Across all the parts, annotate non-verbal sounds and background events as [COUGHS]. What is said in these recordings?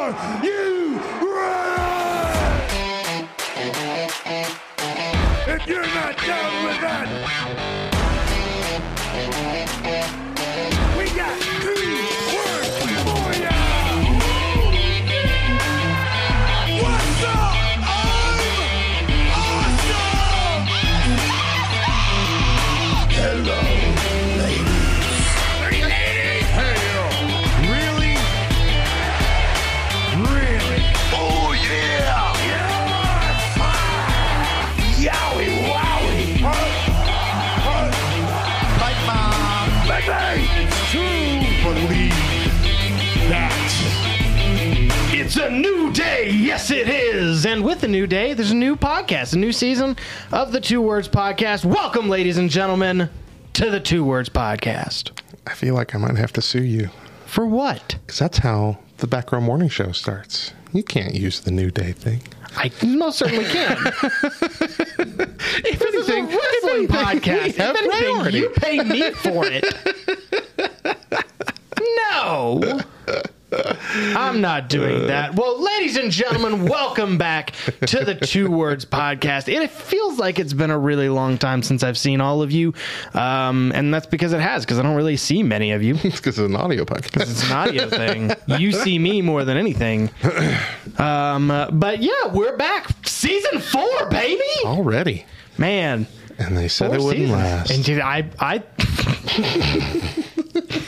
Are you ready? If you're not down with that, Yes, it is. And with the new day, there's a new podcast, a new season of the Two Words Podcast. Welcome, ladies and gentlemen, to the Two Words Podcast. I feel like I might have to sue you For what? because that's how the Back Row Morning Show starts. You can't use the New Day thing. I most certainly can. [LAUGHS] If this is a wrestling podcast. if anything, priority. you pay me for it. [LAUGHS] no. I'm not doing that. Well, ladies and gentlemen, [LAUGHS] welcome back to the Two Words Podcast. It feels like it's been a really long time since I've seen all of you, um, and that's because it has, because I don't really see many of you. [LAUGHS] It's because it's an audio podcast. It's an audio thing. You see me more than anything. [CLEARS THROAT] Um, uh, but yeah, we're back. Season four, baby. Already. Man. And they said it wouldn't seasons. last. And dude, I I [LAUGHS]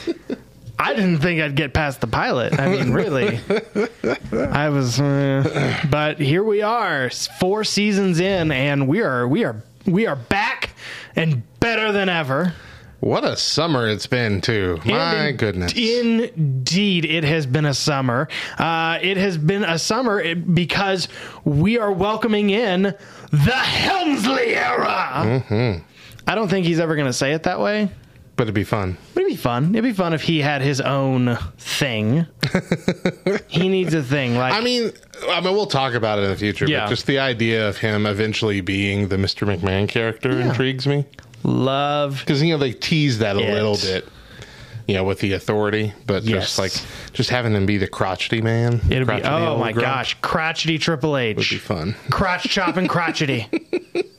I didn't think I'd get past the pilot. I mean, really, I was. Uh, but here we are, four seasons in, and we are we are we are back and better than ever. what a summer it's been, too. My in- goodness. Indeed, it has been a summer. Uh, it has been a summer because we are welcoming in the Helmsley era. Mm-hmm. I don't think he's ever going to say it that way. But it'd be fun. But it'd be fun. It'd be fun if he had his own thing. [LAUGHS] he needs a thing. Like I mean, I mean, we'll talk about it in the future, Yeah. but just the idea of him eventually being the Mr. McMahon character intrigues me. love. Because, you know, they tease that a It. little bit, you know, with the authority, but Yes. just like, just having them be the crotchety man. It'll be oh my grump gosh, crotchety Triple H Would be fun. [LAUGHS] crotch chopping crotchety,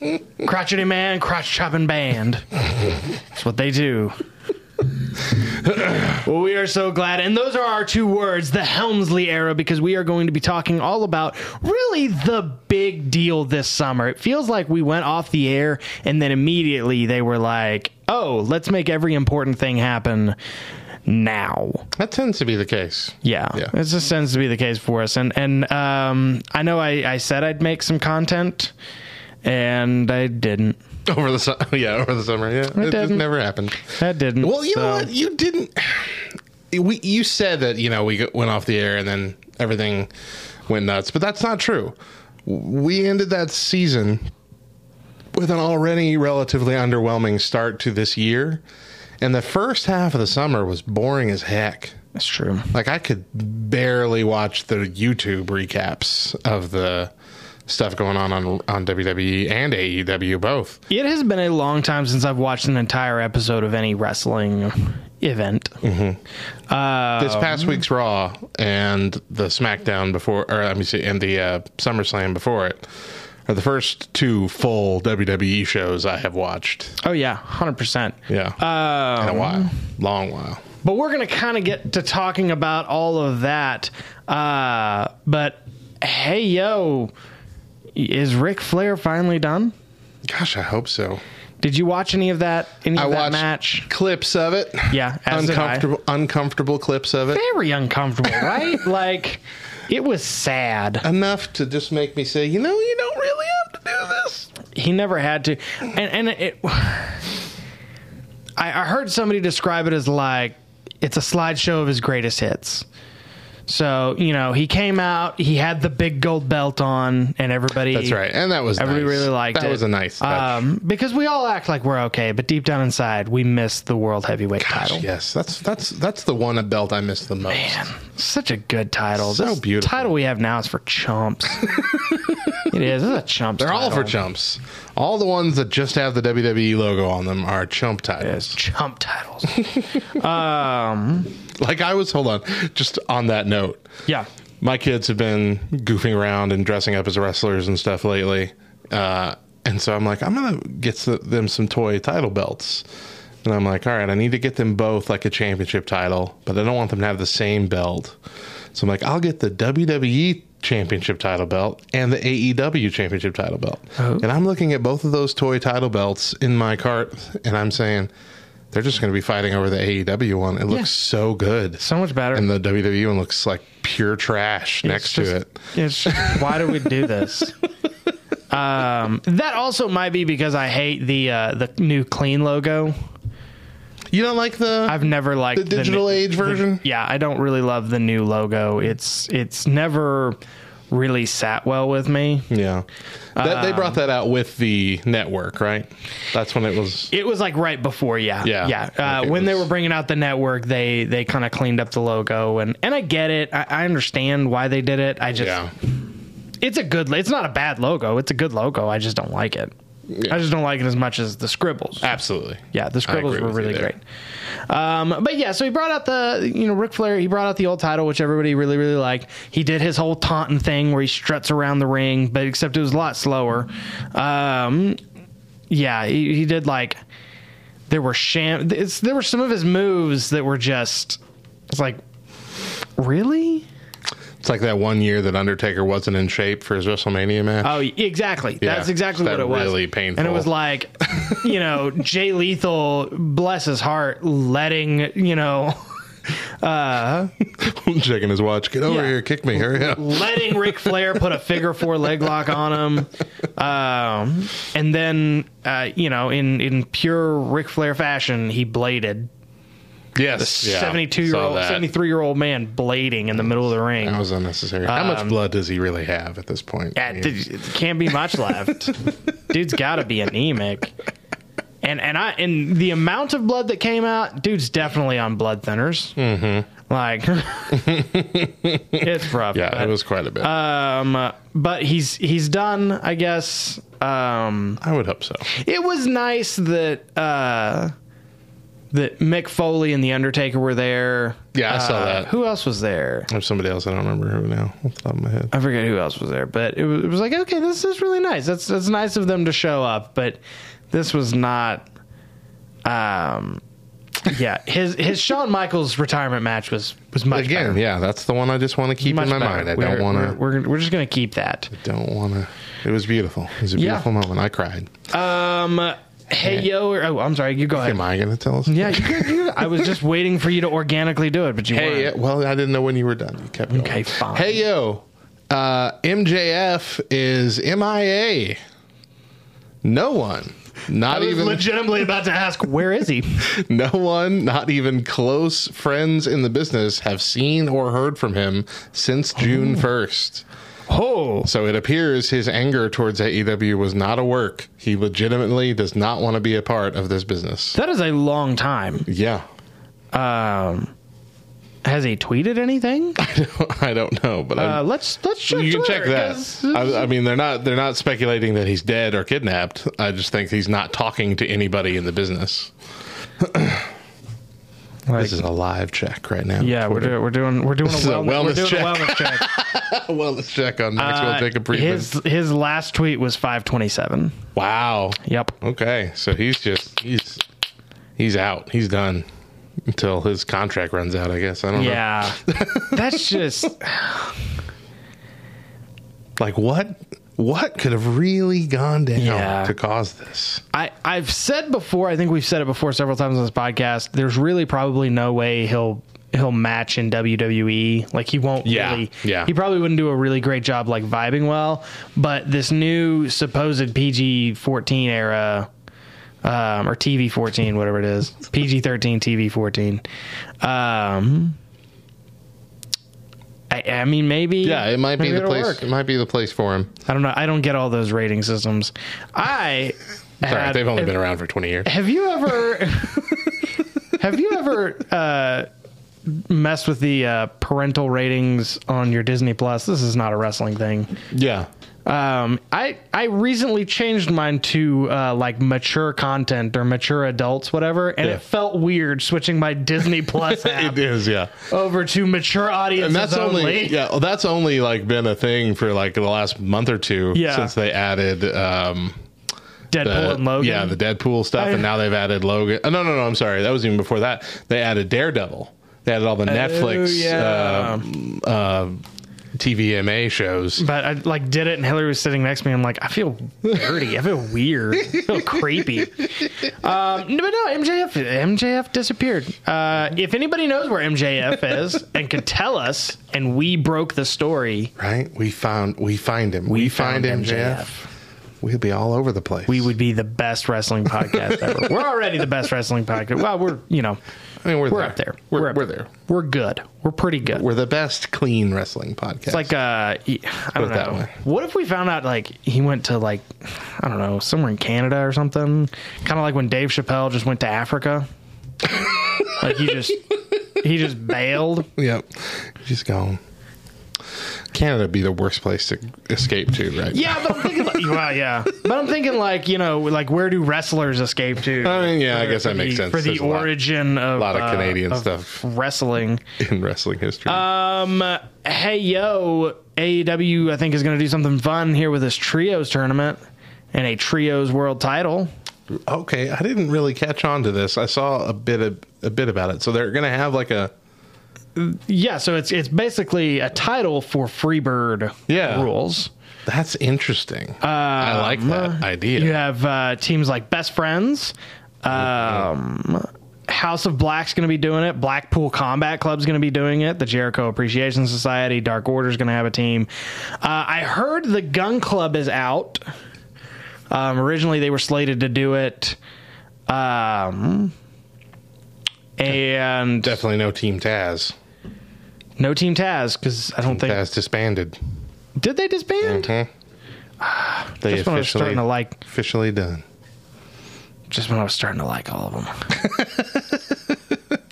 [LAUGHS] crotchety man, crotch chopping band. That's what they do. [LAUGHS] well, we are so glad. And those are our two words, the Helmsley era, because we are going to be talking all about really the big deal this summer. It feels like we went off the air and then immediately they were like, oh, let's make every important thing happen now. That tends to be the case. Yeah, Yeah. it just tends to be the case for us. And and um, I know I, I said I'd make some content, and I didn't. [LAUGHS] Over the su- [LAUGHS] yeah, over the summer, yeah, it, didn't. never happened. That didn't. Well, you know what? You didn't. [SIGHS] We you said that you know we went off the air and then everything went nuts, but that's not true. We ended that season with an already relatively underwhelming start to this year, and the first half of the summer was boring as heck. That's true. Like I could barely watch the YouTube recaps of the stuff going on on, on WWE and AEW both. It has been a long time since I've watched an entire episode of any wrestling event. Uh, this past week's Raw and the SmackDown before, or let me see, and the uh, SummerSlam before it are the first two full WWE shows I have watched. oh yeah, hundred percent. Yeah, Um, in a while, long while. But we're going to kind of get to talking about all of that. Uh, but hey, yo, is Ric Flair finally done? Gosh, I hope so. Did you watch any of that? Any I of that watched match? clips of it. Yeah, as did I. uncomfortable, uncomfortable clips of it. Very uncomfortable, right? [LAUGHS] like it was sad. Enough to just make me say, you know, you don't really have to do this. He never had to, and and it. [SIGHS] I, I heard somebody describe it as like it's a slideshow of his greatest hits. So you know, he came out, he had the big gold belt on, and everybody. That's right, and that was Everybody nice. really liked that it. was a nice touch. um, because we all act like we're okay, but deep down inside, we miss the world heavyweight Gosh, title. yes, that's that's that's the one belt I miss the most. Man, such a good title. So this beautiful. title we have now is for chumps. [LAUGHS] it is. It's a chumps. They're all for chumps. All the ones that just have the WWE logo on them are chump titles. Chump titles. [LAUGHS] um, [LAUGHS] Like I was, hold on, just on that note, yeah. my kids have been goofing around and dressing up as wrestlers and stuff lately. Uh, and so I'm like, I'm going to get them some toy title belts. And I'm like, all right, I need to get them both like a championship title, but I don't want them to have the same belt. So I'm like, I'll get the WWE championship title belt and the AEW championship title belt. And I'm looking at both of those toy title belts in my cart and I'm saying, they're just going to be fighting over the AEW one. It looks Yeah. so good. So much better. And the WWE one looks like pure trash next just- to it. It's just, why do we do this? [LAUGHS] Um, that also might be because I hate the uh, the new clean logo. You don't like the I've never liked the digital new- age version? Yeah, I don't really love the new logo. It's it's never really sat well with me. yeah. That, they Um, brought that out with the network, right? That's when it was. It was like right before, yeah, Yeah. yeah. Uh, when they were bringing out the network, they they kind of cleaned up the logo, and and I get it. I, I understand why they did it. I just Yeah. it's a good. It's not a bad logo. It's a good logo. I just don't like it. I just don't like it as much as the scribbles. Absolutely. Yeah, the scribbles were really great. Um, but yeah, so he brought out the you know Ric Flair. He brought out the old title, which everybody really really liked. He did his whole taunting thing where he struts around the ring, but except it was a lot slower. Um, yeah, he, he did like there were sham. It's, there were some of his moves that were just. It's like really. It's like that one year that Undertaker wasn't in shape for his WrestleMania match. Oh, exactly. Yeah, That's exactly that what it was. really painful. And it was like, [LAUGHS] you know, Jay Lethal, bless his heart, letting you know, [LAUGHS] Uh, [LAUGHS] Checking his watch. Get over Yeah. here. Kick me. Hurry up. letting Ric Flair put a figure four leg lock on him, um, and then uh, you know, in in pure Ric Flair fashion, he bladed Yes. yeah, seventy-two year old, that. seventy three year old man blading in the middle of the ring. That was unnecessary. How much blood does he really have at this point? Yeah, I mean, th- it can't be much left. [LAUGHS] Dude's got to be anemic. And and I and the amount of blood that came out, dude's definitely on blood thinners. Mm-hmm. Like, [LAUGHS] it's rough. yeah, but, it was quite a bit. Um, but he's he's done, I guess. Um, I would hope so. it was nice that uh, that Mick Foley and the Undertaker were there. Yeah, I saw Uh, that. Who else was there? There's somebody else. I don't remember who now. Off the top of my head. I forget who else was there, but it was, it was like, okay, this is really nice. That's that's nice of them to show up, but this was not. Um, yeah, his his Shawn Michaels retirement match was was much Again, better. yeah, that's the one I just want to keep Much in my better. mind. I We're- don't want We're, to. we're we're just gonna keep that. Don't want to. It was beautiful. It was a Yeah. beautiful moment. I cried. Um, hey yo, or, oh, I'm sorry. You go ahead. Am I going to tell us? Yeah, you, you, I was just [LAUGHS] waiting for you to organically do it, but you Hey, weren't. well, I didn't know when you were done. You kept going. Okay, fine. Hey, yo, uh, MJF is MIA. No one, not I was even legitimately [LAUGHS] about to ask, where is he? [LAUGHS] no one, not even close friends in the business have seen or heard from him since June first. Oh, So it appears his anger towards AEW was not a work. He legitimately does not want to be a part of this business. that is a long time. Yeah. Um, has he tweeted anything? [LAUGHS] I don't know, but Uh, let's let's check. you can check that. I, I mean, they're not they're not speculating that he's dead or kidnapped. I just think he's not talking to anybody in the business. [CLEARS THROAT] like, This is a live check right now. yeah, we're, do, we're doing we're doing a is a wellness, we're doing check. [LAUGHS] a wellness check. wellness check on Maxwell Uh, Jacob Friedman. his his last tweet was five twenty seven. wow. Yep. Okay, so he's just he's he's out. He's done until his contract runs out. I guess I don't know. Yeah, [LAUGHS] that's just Like what? What could have really gone down Yeah. to cause this? I I've said before. I think we've said it before several times on this podcast. There's really probably no way he'll he'll match in WWE. Like he won't Yeah, really. yeah. He probably wouldn't do a really great job like vibing well. But this new supposed PG fourteen era. Um, or TV fourteen, whatever it is, PG thirteen, TV fourteen. Um, I, I mean, maybe. Yeah, it might be the place. work. It might be the place for him. I don't know. I don't get all those rating systems. I. Sorry, had- they've only been around for twenty years. have you ever [LAUGHS] have you ever uh, messed with the uh, parental ratings on your Disney Plus? This is not a wrestling thing. Yeah. Um, I I recently changed mine to uh, like mature content or mature adults, whatever, and Yeah. it felt weird switching my Disney [LAUGHS] Plus app It is, yeah. over to mature audiences And that's only. yeah, well, that's only like been a thing for like the last month or two Yeah. since they added um Deadpool the, and Logan. yeah, the Deadpool stuff I- and now they've added Logan. Oh, no, no, no, I'm sorry. That was even before that. They added Daredevil. They added all the Netflix Oh, yeah. uh, uh, TVMA shows. but I like did it, and Hillary was sitting next to me. I'm like, I feel dirty. I feel weird. I feel creepy. Um, no, but no, MJF MJF disappeared. Uh, if anybody knows where MJF is and could tell us, and we broke the story, Right? We found we find him. We, find, found MJF. MJF. We'll be all over the place. we would be the best wrestling podcast ever. We're already the best wrestling podcast. Well, we're you know I mean, we're, we're there. up there. We're, up we're there. We're good. We're pretty good. We're the best clean wrestling podcast. It's like uh, I don't know. way. What if we found out like he went to like I don't know somewhere in Canada or something? Kind of like when Dave Chappelle just went to Africa. [LAUGHS] like he just he just bailed. yep, just gone. Canada be the worst place to escape to, right? Yeah, but I'm thinking like well, yeah, but I'm thinking like you know like where do wrestlers escape to? I mean, yeah, I guess that makes the- sense. for the There's a lot- origin of lot of uh, Canadian of stuff. wrestling. in wrestling history. Um, hey yo, AEW I think is going to do something fun here with this trios tournament and a trios world title. okay, I didn't really catch on to this. I saw a bit of a bit about it. So they're going to have like a Yeah, so it's it's basically a title for Freebird Yeah. rules. that's interesting. I like that idea. You have uh, teams like Best Friends. Um, House of Black's going to be doing it. Blackpool Combat Club's going to be doing it. The Jericho Appreciation Society, Dark Order's going to have a team. Uh, I heard the Gunn Club is out. Um, originally, they were slated to do it. Um, and Definitely no Team Taz. No Team Taz because I don't think Taz disbanded. did they disband. Mhm. They Just when I was starting officially to like, officially done. just when I was starting to like all of them.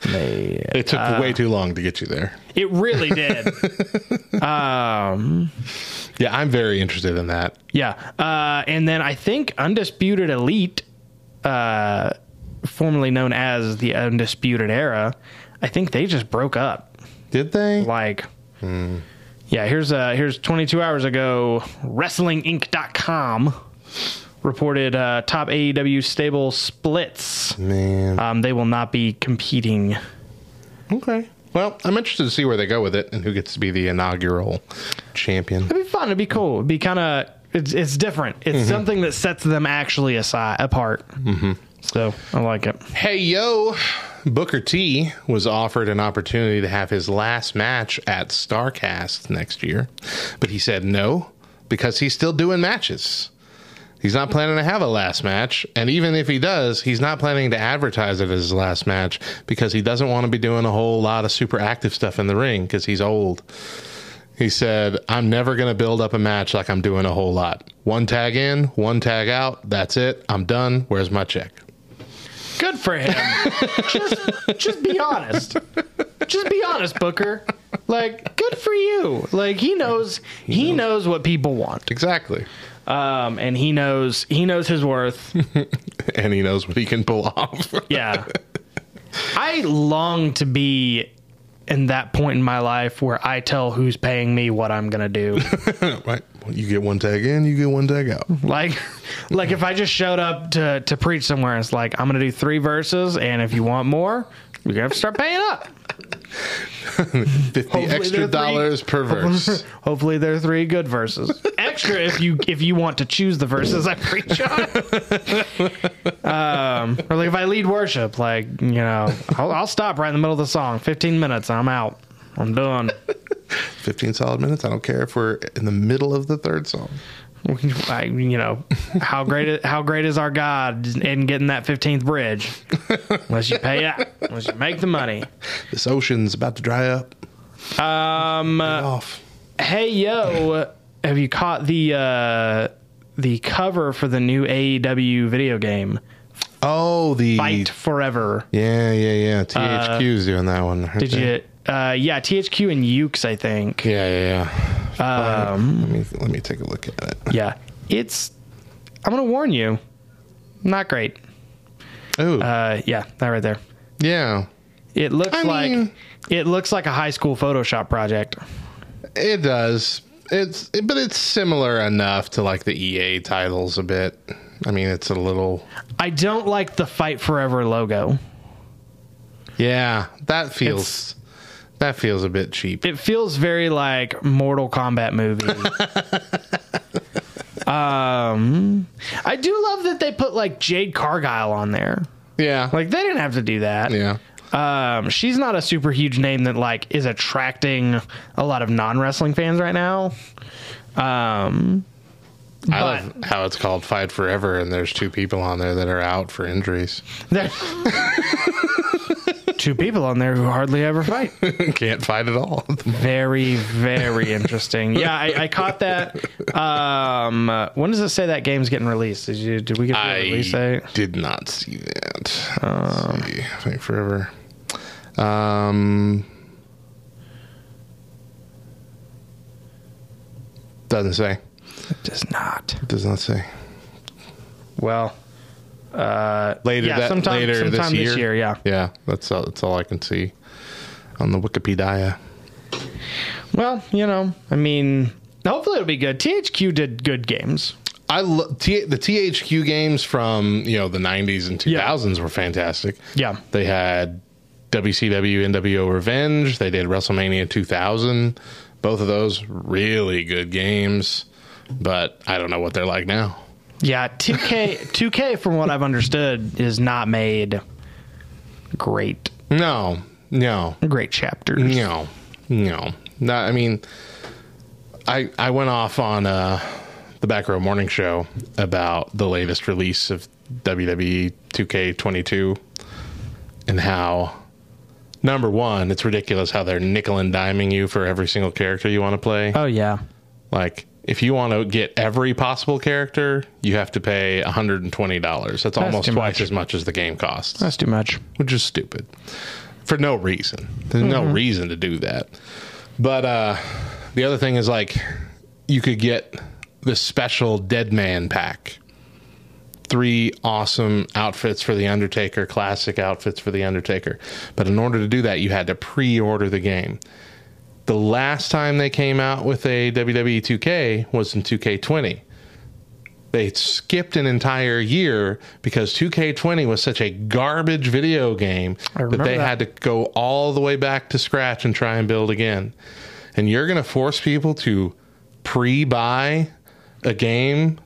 they, [LAUGHS] It took Uh, way too long to get you there. it really did. [LAUGHS] um, Yeah, I'm very interested in that. yeah, uh, and then I think Undisputed Elite, uh, formerly known as the Undisputed Era, I think they just broke up. Did they? Like, yeah, here's uh, here's 22 hours ago, WrestlingInc.com reported uh, top AEW stable splits. Man. Um, they will not be competing. Okay. Well, I'm interested to see where they go with it and who gets to be the inaugural champion. It'd be fun. It'd be cool. It'd be kind of it's it's different. It's something that sets them actually aside apart. Mm-hmm. So I like it. Hey, yo. Booker T was offered an opportunity to have his last match at Starrcast next year, but he said no because he's still doing matches. He's not planning to have a last match, and even if he does, he's not planning to advertise it as his last match because he doesn't want to be doing a whole lot of super active stuff in the ring because he's old. He said, I'm never going to build up a match like I'm doing a whole lot. One tag in, one tag out, that's it. I'm done. Where's my check? Good for him. just just be honest. Just be honest, Booker. Like good for you. Like he knows he knows what people want. Exactly. Um, and he knows he knows his worth. [LAUGHS] and he knows what he can pull off. [LAUGHS] Yeah. I long to be in that point in my life where I tell who's paying me what I'm gonna do. [LAUGHS] right. You get one tag in, you get one tag out. Like, like if I just showed up to to preach somewhere, it's like I'm gonna do three verses, and if you want more, you're gonna have to start paying up. [LAUGHS] Fifty Hopefully extra three- dollars per verse. [LAUGHS] Hopefully, there are three good verses. Extra if you if you want to choose the verses I preach on. [LAUGHS] um, or like if I lead worship, like you know, I'll, I'll stop right in the middle of the song. Fifteen minutes, I'm out. I'm done. [LAUGHS] Fifteen solid minutes. I don't care if we're in the middle of the third song. I, you know, how great how great is our God in getting that fifteenth bridge? Unless you pay up, unless you make the money. This ocean's about to dry up. Um, Off. hey yo, have you caught the uh, the cover for the new AEW video game Oh, the Fight Forever? yeah, yeah, yeah. THQ's doing that one. Did you? Uh, yeah, THQ and Yuke's, I think. Yeah, yeah, yeah. Um, let me let me take a look at it. yeah, it's. I'm gonna warn you, not great. Oh, Uh, yeah, that right there. yeah, It looks I like mean- it looks like a high school Photoshop project. it does. It's but it's similar enough to like the EA titles a bit. I mean, it's a little. I don't like the Fight Forever logo. Yeah, that feels that feels a bit cheap. It feels very like Mortal Kombat movie. [LAUGHS] um, I do love that they put like Jade Cargill on there. Yeah, Like they didn't have to do that. yeah. Um, she's not a super huge name that like is attracting a lot of non wrestling fans right now. Um, I but- love how it's called Fight Forever, and there's two people on there that are out for injuries. [LAUGHS] two people on there who hardly ever fight. [LAUGHS] Can't fight at all. Very, very interesting. [LAUGHS] Yeah, I, I caught that. Um, uh, when does it say that game's getting released? Did you? Did we get the release date? did not see that. Let's see. Fight Forever. Um, doesn't say. It does not. It does not say. Well, uh, Later yeah, that sometime, later sometime this year. Yeah. Yeah, that's all. That's all I can see on the Wikipedia. Well, you know, I mean, hopefully it'll be good. THQ did good games. I lo- T- the THQ games from you know the '90s and 2000s were fantastic. Yeah. They had WCW NWO Revenge. They did WrestleMania 2000. Both of those really good games, but I don't know what they're like now. Yeah, 2K 2K from what I've understood is not made great No, no, great chapters. no, no. Not. I mean, I I went off on uh, the Back Row Morning Show about the latest release of WWE 2K22 and how number one, it's ridiculous how they're nickel and diming you for every single character you want to play. Oh yeah. Like, if you want to get every possible character, you have to pay $120. That's, almost twice much. as much as the game costs, That's too much. which is stupid for no reason. There's no reason to do that. But uh, the other thing is, like, you could get this special Dead Man pack. Three awesome outfits for The Undertaker, classic outfits for The Undertaker. But in order to do that, you had to pre order the game the last time they came out with a WWE 2K was in 2K20. They skipped an entire year because 2K20 was such a garbage video game that they that. had to go all the way back to scratch and try and build again. And you're going to force people to pre buy a game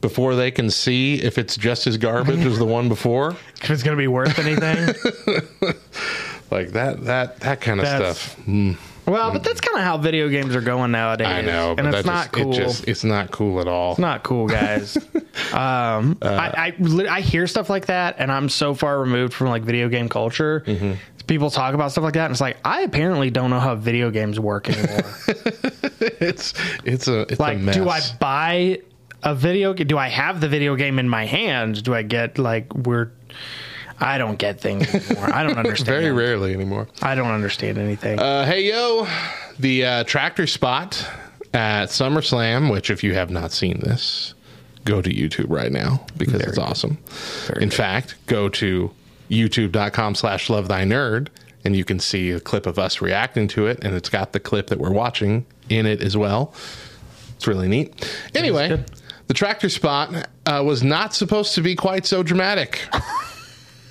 before they can see if it's just as garbage as the one before? [LAUGHS] If it's gonna be worth anything. [LAUGHS] Like that that that kind of That's- stuff. Mm. Well, but that's kind of how video games are going nowadays. I know, but and it's not just, cool. It just, it's not cool at all. It's not cool, guys. [LAUGHS] um, Uh, I, I I hear stuff like that, and I'm so far removed from like video game culture. Mm-hmm. People talk about stuff like that, and it's like I apparently don't know how video games work anymore. [LAUGHS] it's it's a it's a like, mess. do I buy a video? Do I have the video game in my hand? Do I get like we're? I don't get things anymore. I don't [LAUGHS] understand. Very rarely anymore. I don't understand anything. Uh, hey yo, the uh, tractor spot at SummerSlam. Which, if you have not seen this, go to YouTube right now because it's awesome. In fact, go to youtube.com slash love thy nerd and you can see a clip of us reacting to it and it's got the clip that we're watching in it as well it's really neat anyway the tractor spot uh, was not supposed to be quite so dramatic [LAUGHS]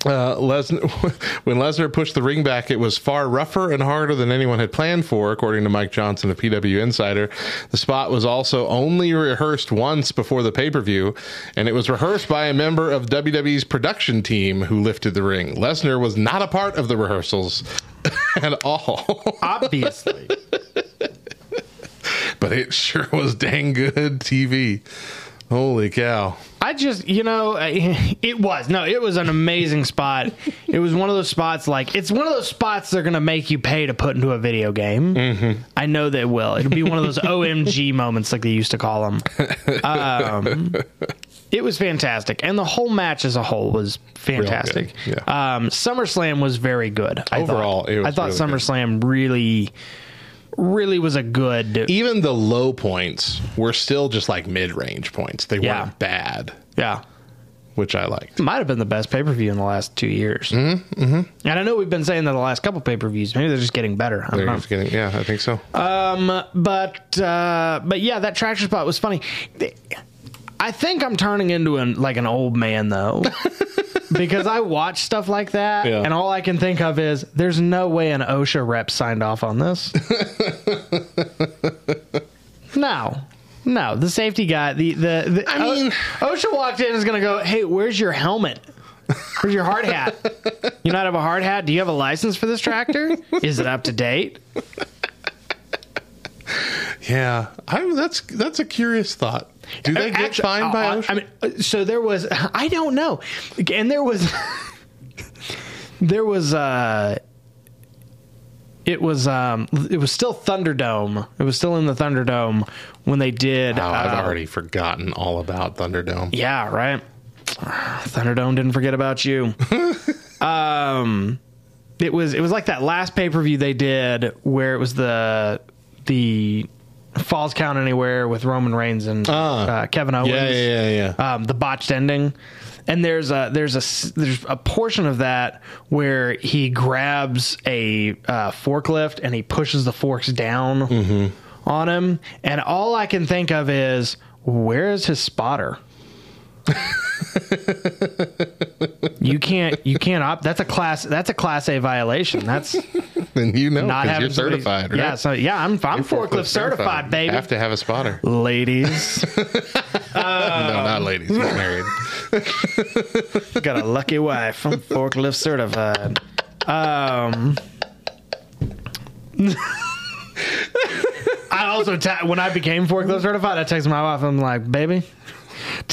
uh, Lesnar, [LAUGHS] when Lesnar pushed the ring back, it was far rougher and harder than anyone had planned for, according to Mike Johnson of PW Insider. The spot was also only rehearsed once before the pay per view, and it was rehearsed by a member of WWE's production team who lifted the ring. Lesnar was not a part of the rehearsals [LAUGHS] at all, Obviously, [LAUGHS] but it sure was dang good TV. Holy cow. I just you know [LAUGHS] it was no, it was an amazing spot. It was one of those spots like it's one of those spots they're gonna make you pay to put into a video game. Mm-hmm. I know they will. It'll be one of those [LAUGHS] OMG moments like they used to call them. Um, [LAUGHS] it was fantastic, and the whole match as a whole was fantastic. good, Um, SummerSlam was very good. I Overall, thought. it was I thought really good. SummerSlam really really was a good. Even the low points were still just like mid range points. They Yeah. weren't bad, Yeah. which I liked. Might have been the best pay per view in the last two years. Mm-hmm, mm-hmm. And I know we've been saying that the last couple pay per views. Maybe they're just getting better. I don't They're know. just getting, yeah, I think so. Um, but uh, but yeah, that tractor spot was funny. I think I'm turning into an like an old man though. [LAUGHS] because I watch stuff like that, Yeah. and all I can think of is there's no way an OSHA rep signed off on this. [LAUGHS] no, no, the safety guy, the the, the I mean- O- OSHA walked in and is gonna go, hey, where's your helmet? Where's your hard hat? You not have a hard hat? Do you have a license for this tractor? Is it up to date? Yeah, I, that's that's a curious thought. Do they get Actually, fined by OSHA? I mean, uh, so there was. I don't know, and there was. [LAUGHS] there was. uh it was um it was still Thunderdome. It was still in the Thunderdome when they did Wow, I've uh, already forgotten all about Thunderdome. Yeah, right. Thunderdome didn't forget about you. [LAUGHS] um, it was it was like that last pay per view they did where it was the the Falls Count Anywhere with Roman Reigns and Ah. uh, Kevin Owens. Yeah, yeah, yeah, yeah. Um, the botched ending. And there's a there's a there's a portion of that where he grabs a uh, forklift and he pushes the forks down Mm-hmm. on him, and all I can think of is where is his spotter? [LAUGHS] [LAUGHS] you can't you can't op- that's a class that's a class A violation. That's [LAUGHS] and you know, not having you're somebody- certified, right? Yeah, so yeah, I'm I'm forklift, certified, baby. Have to have a spotter. Ladies, [LAUGHS] no, not ladies. You're married. got a lucky wife. I'm forklift certified. Um, I also ta- when I became forklift certified, I texted my wife. I'm like, baby,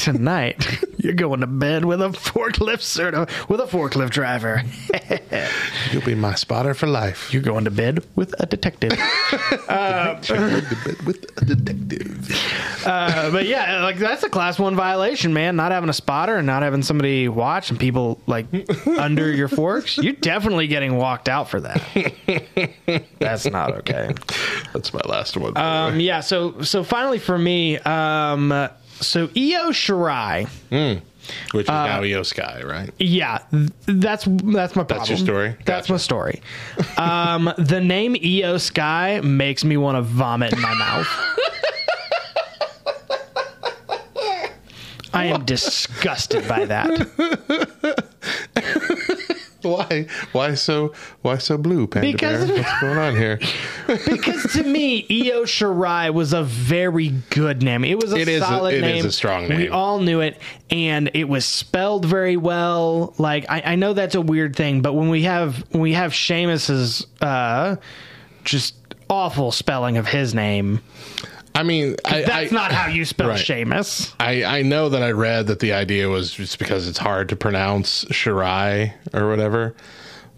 tonight [LAUGHS] you're going to bed with a forklift certi- with a forklift driver. [LAUGHS] You'll be my spotter for life. You're going to bed with a detective. [LAUGHS] with a detective. Uh, but yeah, like that's a class one violation, man. Not having a spotter and not having somebody watch and people like under your forks. You're definitely getting walked out for that. That's not okay. That's my last one. Um, yeah. So so finally for me, um, so Io Shirai. Which uh, is now Io Sky, right? Yeah, that's that's my problem. That's your story? That's my story. Um, [LAUGHS] the name Io Sky makes me want to vomit in my mouth. I am disgusted by that. [LAUGHS] [LAUGHS] Why? Why so? Why so blue, Panda Because- Bear? What's going on here? [LAUGHS] Because to me, Io Shirai was a very good name. It was a It is a- solid it is name. a strong name We all knew it, and it was spelled very well. Like I, I know that's a weird thing, but when we have when we have Sheamus's uh, just awful spelling of his name, I mean, I, that's I, not how you spell Right. Seamus. I, I know that I read that the idea was just because it's hard to pronounce Shirai or whatever.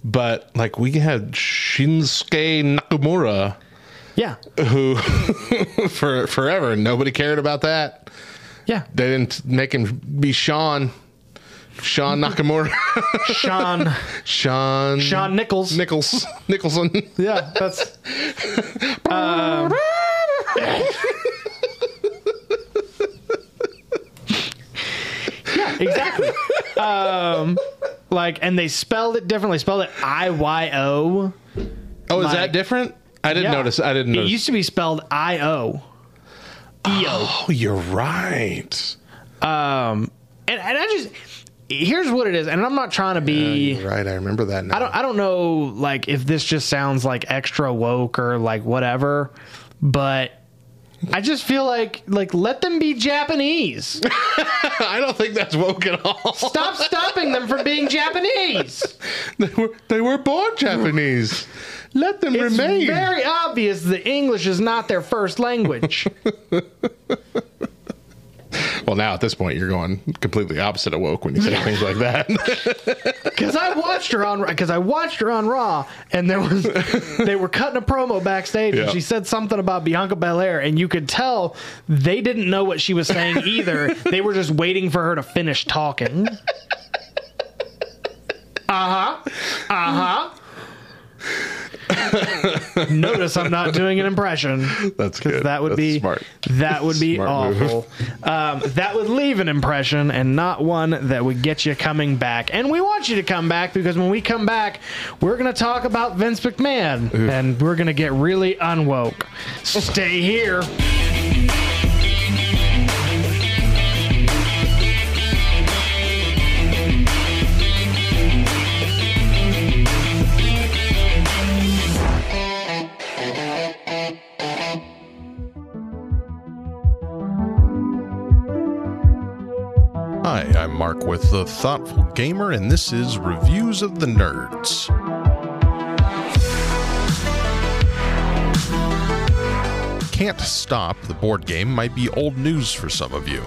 But like we had Shinsuke Nakamura Yeah, who [LAUGHS] for forever nobody cared about that. yeah. They didn't make him be Sean. Sean Nakamura. [LAUGHS] Sean Sean Sean Nichols. Nichols Nicholson. Yeah, that's. [LAUGHS] Um, [LAUGHS] yeah, exactly. Um, like, and they spelled it differently. Spelled it I Y O. Oh, is Like- that different? I didn't Yeah. notice. I didn't It notice. used to be spelled I O. oh, you're right. Um, and and I just here's what it is, and I'm not trying to be. You're right. I remember that now. I don't I don't know like if this just sounds like extra woke or like whatever, but I just feel like like let them be Japanese. [LAUGHS] I don't think that's woke at all. Stop stopping them from being Japanese. [LAUGHS] they were they were born Japanese. Let them remain It's remain. very obvious that English is not their first language. [LAUGHS] well, now at this point, you're going completely opposite of woke when you say things like that. [LAUGHS] Because I watched her on because I watched her on Raw, and there was [LAUGHS] they were cutting a promo backstage, Yeah. and she said something about Bianca Belair, and you could tell they didn't know what she was saying [LAUGHS] either. they were just waiting for her to finish talking. Uh huh. Uh huh. [LAUGHS] Notice I'm not doing an impression. That's good. That would That's be smart. that would be Smart awful. Um, that would leave an impression and not one that would get you coming back. And we want you to come back because when we come back, we're going to talk about Vince McMahon and we're going to get really unwoke. Stay here. Hi, I'm Mark with The Thoughtful Gamer, and this is Reviews of the Nerds. Can't Stop, the board game, might be old news for some of you.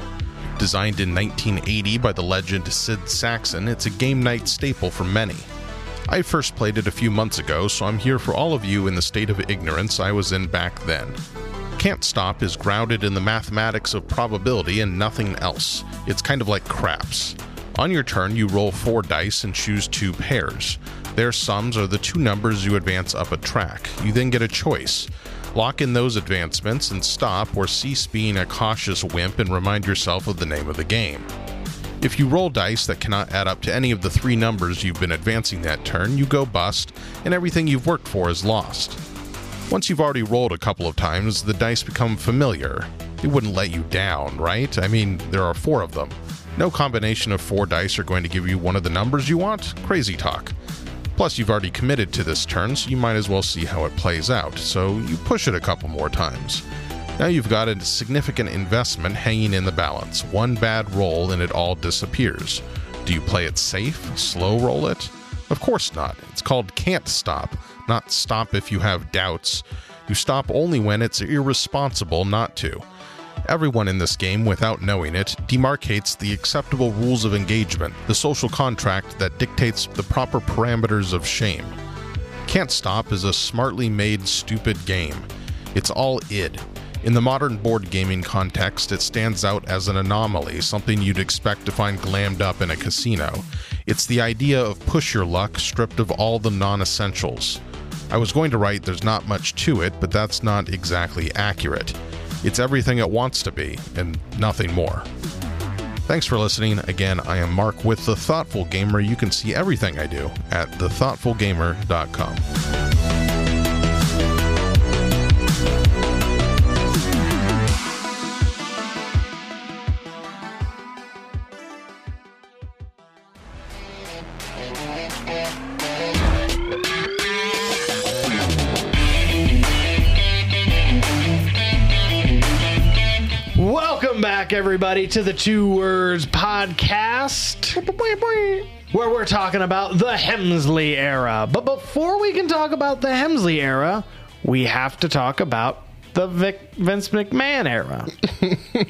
Designed in 1980 by the legend Sid Sackson, it's a game night staple for many. I first played it a few months ago, so I'm here for all of you in the state of ignorance I was in back then. Can't Stop is grounded in the mathematics of probability and nothing else. It's kind of like craps. On your turn, you roll four dice and choose two pairs. Their sums are the two numbers you advance up a track. You then get a choice. Lock in those advancements and stop or cease being a cautious wimp and remind yourself of the name of the game. If you roll dice that cannot add up to any of the three numbers you've been advancing that turn, you go bust, and everything you've worked for is lost. Once you've already rolled a couple of times, the dice become familiar. They wouldn't let you down, right? I mean, there are four of them. No combination of four dice are going to give you one of the numbers you want. Crazy talk. Plus, you've already committed to this turn, so you might as well see how it plays out, so you push it a couple more times. Now you've got a significant investment hanging in the balance. One bad roll and it all disappears. Do you play it safe? Slow roll it? Of course not. It's called can't stop, not stop if you have doubts. You stop only when it's irresponsible not to. Everyone in this game, without knowing it, demarcates the acceptable rules of engagement, the social contract that dictates the proper parameters of shame. Can't Stop is a smartly made, stupid game. It's all id. In the modern board gaming context, it stands out as an anomaly, something you'd expect to find glammed up in a casino. It's the idea of push your luck stripped of all the non essentials. I was going to write there's not much to it, but that's not exactly accurate. It's everything it wants to be, and nothing more. Thanks for listening. Again, I am Mark with The Thoughtful Gamer. You can see everything I do at thethoughtfulgamer.com. back, everybody, to the Two Words Podcast, where we're talking about the Helmsley era. But before we can talk about the Helmsley era, we have to talk about the Vic, Vince McMahon era. [LAUGHS]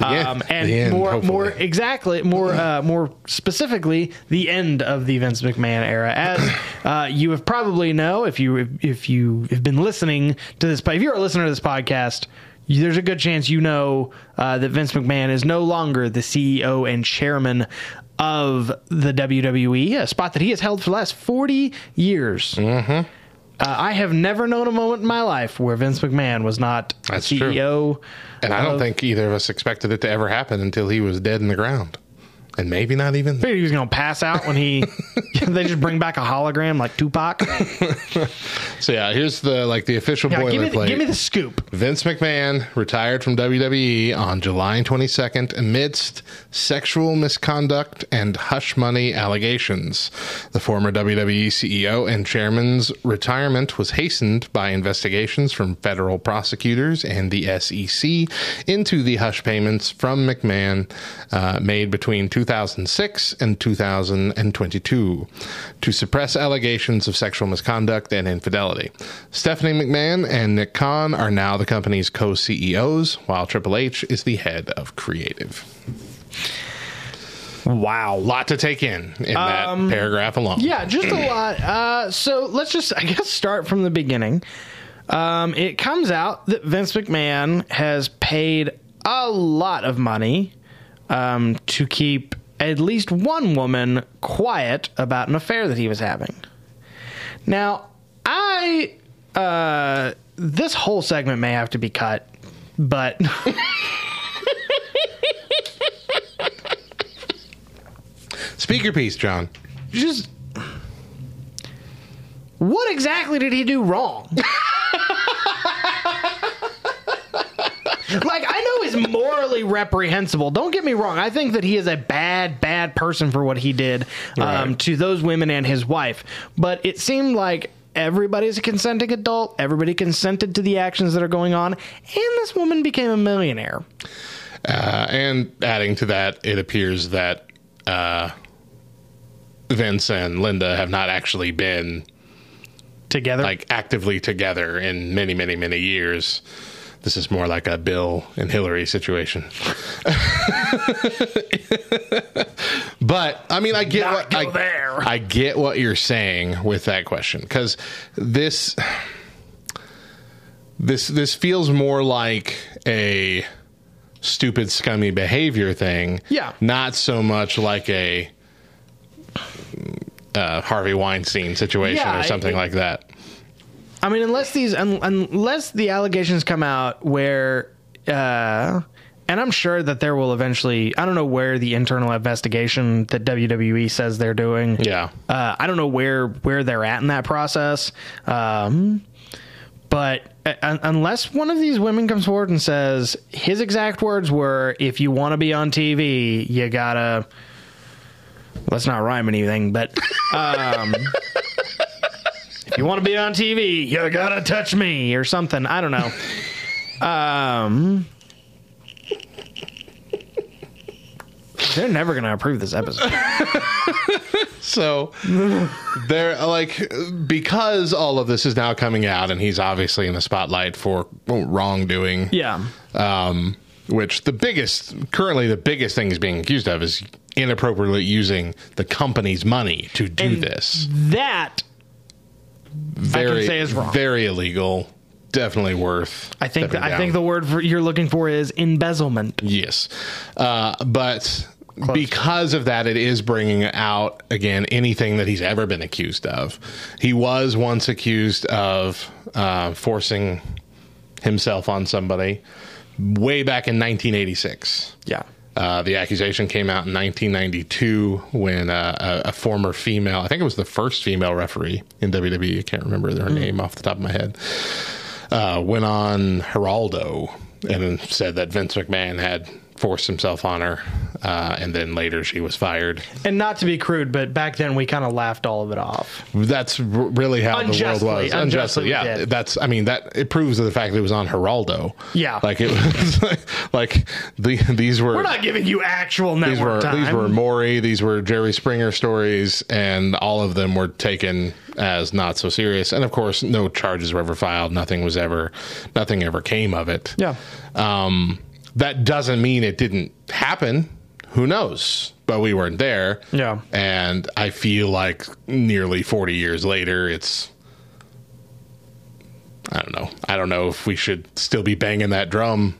Um, and end, more, hopefully. more exactly, more, uh, more specifically, the end of the Vince McMahon era. As [COUGHS] uh, you have probably know, if you if you have been listening to this, if you're a listener to this podcast, there's a good chance you know uh, that Vince McMahon is no longer the CEO and chairman of the WWE, a spot that he has held for the last 40 years. Mm-hmm. Uh, I have never known a moment in my life where Vince McMahon was not That's CEO. And I don't think either of us expected it to ever happen until he was dead in the ground. And maybe not even. figured he was going to pass out when he [LAUGHS] [LAUGHS] they just bring back a hologram like Tupac. So yeah, here's the like the official Yeah, give, me the, boilerplate. give me the scoop. Vince McMahon retired from WWE on July 22nd amidst sexual misconduct and hush money allegations. The former WWE CEO and chairman's retirement was hastened by investigations from federal prosecutors and the SEC into the hush payments from McMahon uh, made between 2006 and 2022 to suppress allegations of sexual misconduct and infidelity. Stephanie McMahon and Nick Khan are now the company's co CEOs, while Triple H is the head of creative. Wow. A Lot to take in in that paragraph alone. Yeah, just a [CLEARS THROAT] lot. Uh, so let's just, I guess, start from the beginning. Um, it comes out that Vince McMahon has paid a lot of money um, to keep at least one woman quiet about an affair that he was having. Now, I uh this whole segment may have to be cut, but [LAUGHS] Speak your piece, John. just what exactly did he do wrong? [LAUGHS] like I know he's morally reprehensible. Don't get me wrong. I think that he is a bad, bad person for what he did um, Right. to those women and his wife. But it seemed like everybody's a consenting adult. Everybody consented to the actions that are going on, and this woman became a millionaire. Uh, and adding to that, it appears that uh, Vince and Linda have not actually been Together, like actively together in many, many, many years. This is more like a Bill and Hillary situation. [LAUGHS] but I mean, I get Not what I, there. I get what you're saying with that question because this this this feels more like a stupid scummy behavior thing Yeah. not so much like a uh, Harvey Weinstein situation Yeah, or something it- like that. I mean, unless these, un, unless the allegations come out where, uh, and I'm sure that there will eventually. I don't know where the internal investigation that WWE says they're doing. Yeah. Uh, I don't know where where they're at in that process. Um, but uh, unless one of these women comes forward and says his exact words were, "If you want to be on TV, you gotta." Let's not rhyme anything, but um, [LAUGHS] if you want to be on TV, you gotta touch me or something. I don't know. Um, they're never gonna approve this episode. [LAUGHS] So they're like because all of this is now coming out and he's obviously in the spotlight for wrongdoing. Yeah. Um, which the biggest currently the biggest thing he's being accused of is inappropriately using the company's money to do And this. That Very say is wrong. very illegal. Definitely worth. I think I think the word for, you're looking for is embezzlement. Yes. Uh, but because of that, it is bringing out again anything that he's ever been accused of. He was once accused of uh, forcing himself on somebody way back in 1986. Yeah. Uh, the accusation came out in 1992 when uh, a, a former female, I think it was the first female referee in WWE, I can't remember their name off the top of my head, uh, went on Geraldo and said that Vince McMahon had forced himself on her, uh, and then later she was fired. And not to be crude, but back then we kind of laughed all of it off. That's r- really how Unjustly, the world was. unjustly we yeah. That's. I mean, that it proves the fact that it was on Geraldo. Yeah. like it was [LAUGHS] like the these were We're not giving you actual these network were time. these were Maury, these were Jerry Springer stories, and all of them were taken as not so serious. And of course, no charges were ever filed. Nothing was ever, nothing ever came of it. Yeah. Um, that doesn't mean it didn't happen. Who knows? But we weren't there. Yeah. And I feel like nearly 40 years later, it's. I don't know. I don't know if we should still be banging that drum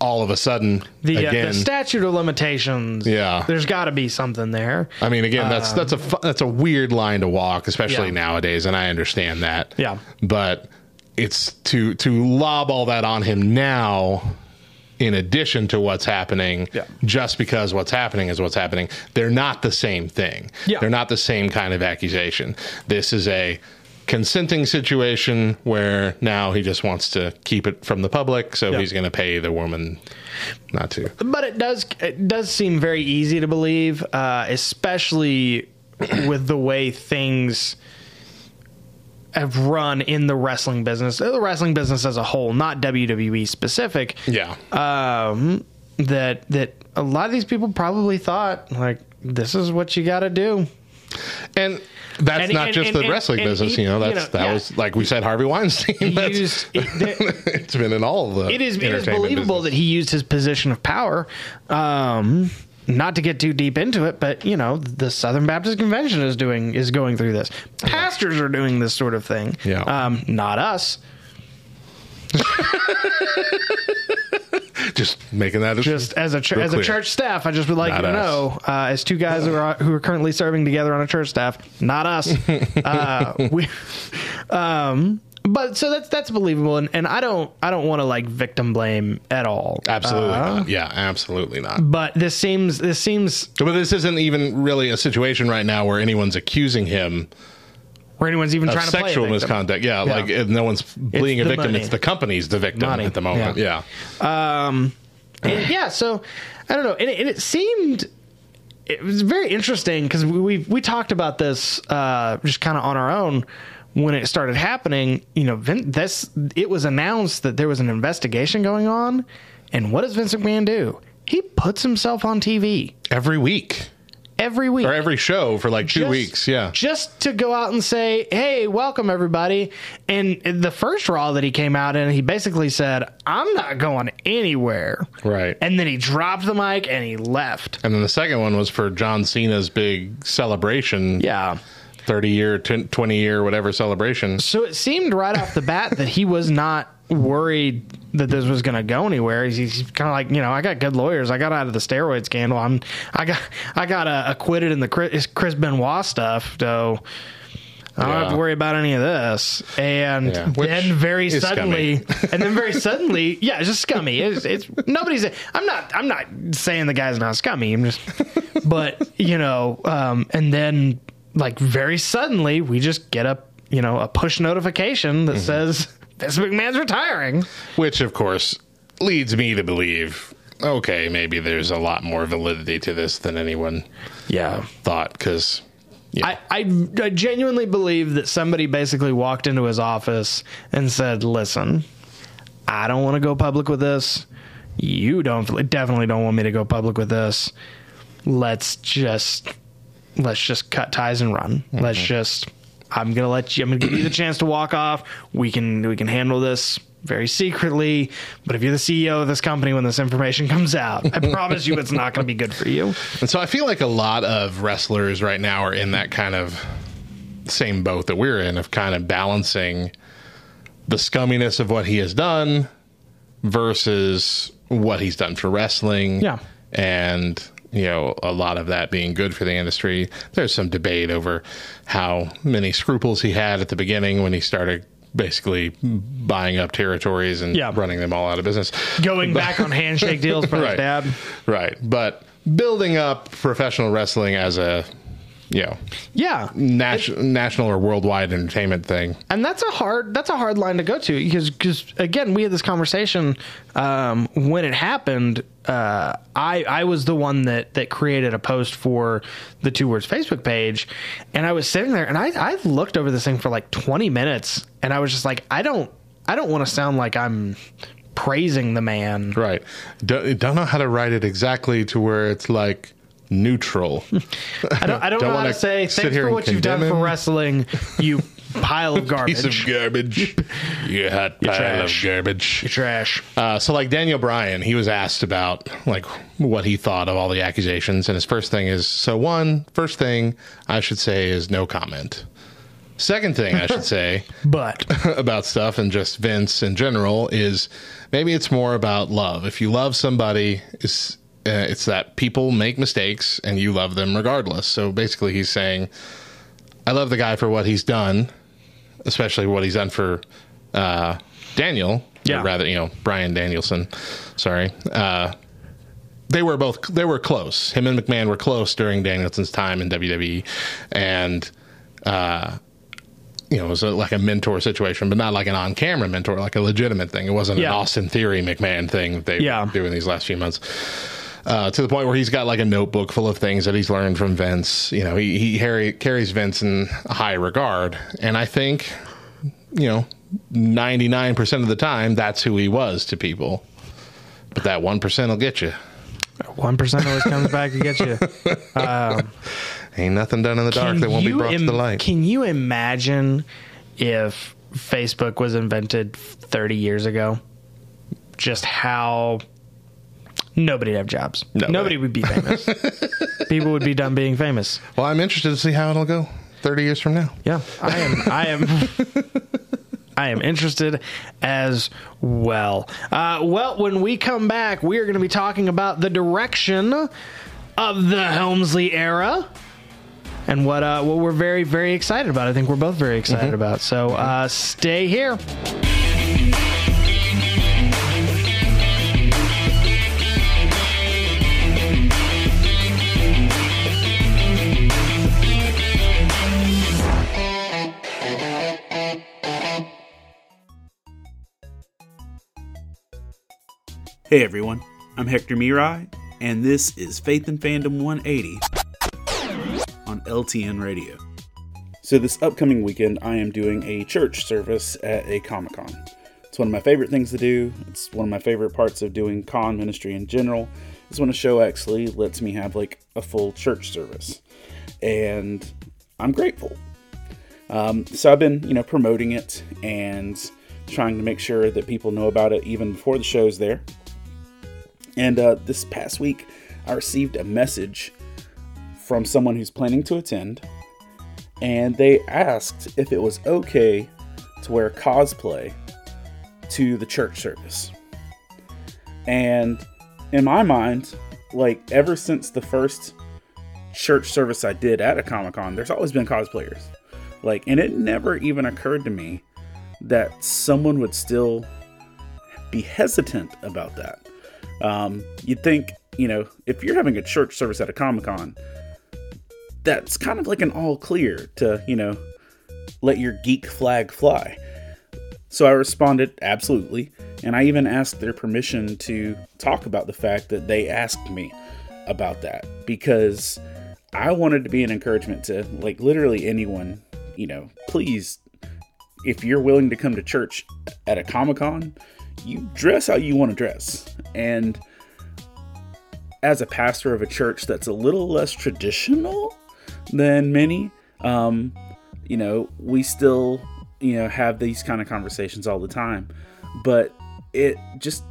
all of a sudden the, uh, again. the statute of limitations. Yeah. There's got to be something there. I mean, again, that's that's a that's a weird line to walk, especially Yeah. nowadays, and I understand that. Yeah. but it's to to lob all that on him now, in addition to what's happening. Yeah. just because what's happening is what's happening. They're not the same thing. Yeah. they're not the same kind of accusation. This is a consenting situation where now he just wants to keep it from the public, so Yeah. he's going to pay the woman not to. But it does it does seem very easy to believe, uh, especially [CLEARS THROAT] with the way things have run in the wrestling business, the wrestling business as a whole, not WWE specific. Yeah, Um, that that a lot of these people probably thought like this is what you got to do. And that's And- not and- just and- the wrestling business, you know. you That's know, that yeah. was like we said, Harvey Weinstein. Used- it- [LAUGHS] it's been in all of the. It is it is believable business. that he used his position of power. Um, not to get too deep into it, but you know, the Southern Baptist Convention is doing is going through this. Pastors are doing this sort of thing. Yeah. Um, not us. [LAUGHS] just making that as- Just as a ch- as a church staff, I just would like Not you to know, uh, as two guys who are who are currently serving together on a church staff, not us. [LAUGHS] uh, we, [LAUGHS] Um, but so that's that's believable, and, and I don't I don't want to like victim blame at all. Absolutely Uh, not. Yeah, absolutely not. But this seems this seems But this isn't even really a situation right now where anyone's accusing him where anyone's even trying to play a sexual misconduct. Yeah, Yeah. like no one's being a victim. money. It's the company's the victim Money. at the moment. Yeah. Yeah. Um, and [CLEARS THROAT] yeah, so I don't know, and it, and it seemed it was very interesting because we, we we talked about this uh, just kind of on our own when it started happening. You know, Vin, this it was announced that there was an investigation going on, and what does Vince McMahon do? He puts himself on TV Every week every week or every show for like two just- weeks. Yeah. Just to go out and say, hey, welcome everybody. And the first Raw that he came out in, he basically said, I'm not going anywhere. Right. And then he dropped the mic and he left. And then the second one was for John Cena's big celebration. Yeah. 30 year, 10 20 year, whatever celebration. So it seemed right off the bat that he was not worried that this was going to go anywhere. He's, he's kind of like, you know, I got good lawyers. I got out of the steroid scandal. I'm, I got, I got uh, acquitted in the Chris, Chris Benoit stuff. So I don't have to worry about any of this. And Yeah, then very suddenly, [LAUGHS] and then very suddenly, yeah, it's just scummy. It's, it's nobody's. I'm not. I'm not saying the guy's not scummy. I'm just, but you know, um, and then like very suddenly, we just get a you know a push notification Mm-hmm. that says [LAUGHS] Vince McMahon's retiring. Which, of course, leads me to believe okay, maybe there's a lot more validity to this than anyone Yeah. thought. Because, I, I, I genuinely believe that somebody basically walked into his office and said, "Listen, I don't want to go public with this. You don't definitely don't want me to go public with this. Let's just let's just cut ties and run. Let's just I'm gonna let you. I'm gonna give you the chance to walk off. We can we can handle this." Very secretly, but if you're the CEO of this company when this information [LAUGHS] comes out, I promise you it's not going to be good for you. and so I feel like a lot of wrestlers right now are in that kind of same boat that we're in of kind of balancing the scumminess of what he has done versus what he's done for wrestling. Yeah. And, you know, a lot of that being good for the industry. There's some debate over how many scruples he had at the beginning when he started basically buying up territories and Yeah. running them all out of business. Going back on [LAUGHS] handshake deals for his Right. dad. Right. But building up professional wrestling as a, know, Yeah, nat- national or worldwide entertainment thing. and that's a hard that's a hard line to go to because because again we had this conversation um, when it happened. Uh, I I was the one that that created a post for the Two Words Facebook page, and I was sitting there and I I looked over this thing for like twenty minutes, and I was just like I don't I don't want to sound like I'm praising the man. Right. Don't, don't know how to write it exactly to where it's like neutral. [LAUGHS] I don't I don't, Don't wanna say thanks for what you've done condemn for wrestling, [LAUGHS] you pile of garbage. Piece of garbage. [LAUGHS] you hot pile trash. of garbage. You're trash. Uh, so, like Daniel Bryan, he was asked about like what he thought of all the accusations, and his first thing is so one first thing I should say is no comment. Second thing I should say But about stuff and just Vince in general is maybe it's more about love. If you love somebody, it's uh, it's that people make mistakes and you love them regardless. So basically, he's saying, "I love the guy for what he's done, especially what he's done for uh, Daniel. Yeah. or rather, you know, Bryan Danielson. Sorry." Uh, they were both they were close. Him and McMahon were close during Danielson's time in WWE, and uh, you know, it was a, like a mentor situation, but not like an on-camera mentor, like a legitimate thing. It wasn't Yeah. an Austin Theory McMahon thing that they Yeah. were doing these last few months. Uh, to the point where he's got like a notebook full of things that he's learned from Vince. You know, he he Harry, carries Vince in high regard, and I think, you know, ninety nine percent of the time, that's who he was to people. But that one percent will get you. one percent always comes back to get you. [LAUGHS] Ain't nothing done in the dark that won't be brought to the light. Can you imagine if Facebook was invented 30 years ago? Just how nobody'd have jobs. No Nobody would be famous. [LAUGHS] People would be done being famous. Well, I'm interested to see how it'll go thirty years from now. Yeah, I am. I am. [LAUGHS] I am interested as well. Uh, well, when we come back, we are going to be talking about the direction of the Helmsley era. and what uh, what we're very very excited about. I think we're both very excited about. So uh, stay here. Hey everyone, I'm Hector Miray, and this is Faith and Fandom 180 on LTN Radio. So, this upcoming weekend, I am doing a church service at a Comic Con. It's one of my favorite things to do. It's one of my favorite parts of doing con ministry in general. Is when a show actually lets me have like a full church service, and I'm grateful. Um, so I've been, you know, promoting it and trying to make sure that people know about it even before the show's there. And uh, this past week, I received a message from someone who's planning to attend, and they asked if it was okay to wear cosplay to the church service. And in my mind, like ever since the first church service I did at a Comic Con, there's always been cosplayers. Like, and it never even occurred to me that someone would still be hesitant about that. Um, you'd think, you know, if you're having a church service at a Comic Con, that's kind of like an all clear to, you know, let your geek flag fly. So I responded, absolutely. And I even asked their permission to talk about the fact that they asked me about that because I wanted to be an encouragement to, like, literally anyone, you know, please, if you're willing to come to church at a Comic Con, you dress how you want to dress. And as a pastor of a church that's a little less traditional than many, um, you know, we still, you know, have these kind of conversations all the time. But it just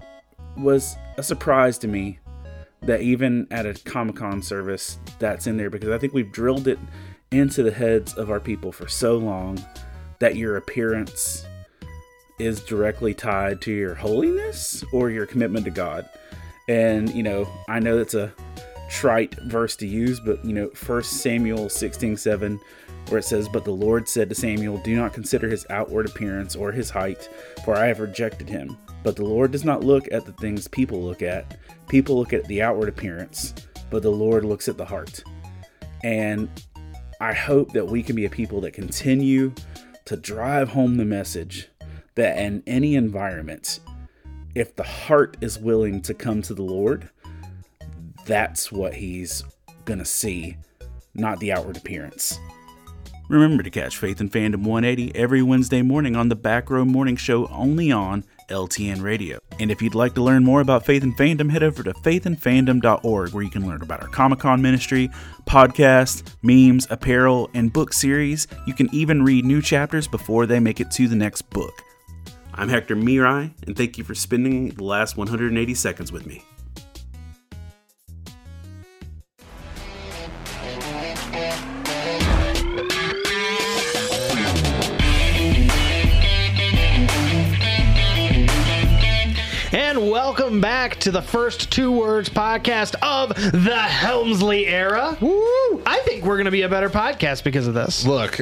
was a surprise to me that even at a Comic Con service that's in there because I think we've drilled it into the heads of our people for so long that your appearance is directly tied to your holiness or your commitment to God. And, you know, I know that's a trite verse to use, but, you know, First Samuel 16 7, where it says, But the Lord said to Samuel, Do not consider his outward appearance or his height, for I have rejected him. But the Lord does not look at the things people look at. People look at the outward appearance, but the Lord looks at the heart. And I hope that we can be a people that continue to drive home the message that in any environment, if the heart is willing to come to the Lord, that's what he's going to see, not the outward appearance. Remember to catch Faith and Fandom 180 every Wednesday morning on the Back Row Morning Show only on LTN Radio. And if you'd like to learn more about Faith and Fandom, head over to faithandfandom.org where you can learn about our Comic Con ministry, podcasts, memes, apparel, and book series. You can even read new chapters before they make it to the next book. I'm Hector Miray, and thank you for spending the last 180 seconds with me. Welcome back to the first two words podcast of the Helmsley era. Woo! I think we're going to be a better podcast because of this. Look,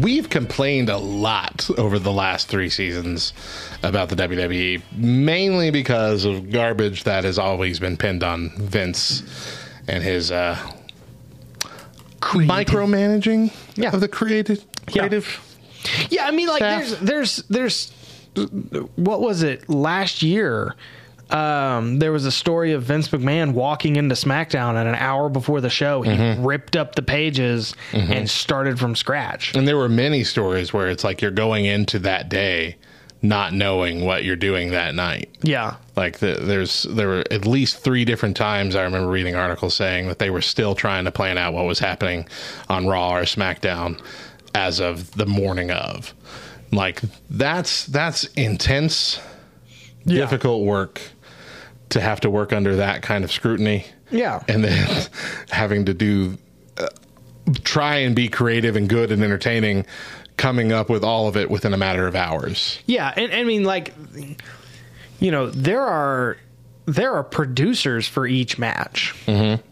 we've complained a lot over the last three seasons about the WWE, mainly because of garbage that has always been pinned on Vince and his uh, micromanaging Yeah. of the creative. creative. Yeah, I mean, like, Staff. there's, there's, there's, what was it last year? Um, there was a story of Vince McMahon walking into SmackDown and an hour before the show, he Mm-hmm. ripped up the pages and started from scratch. And there were many stories where it's like you're going into that day not knowing what you're doing that night. Yeah. Like the, there's there were at least three different times I remember reading articles saying that they were still trying to plan out what was happening on Raw or SmackDown as of the morning of. Like that's that's intense, difficult work to have to work under that kind of scrutiny. Yeah. and then [LAUGHS] having to do uh, try and be creative and good and entertaining, coming up with all of it within a matter of hours. Yeah, and I mean, like, you know, there are there are producers for each match,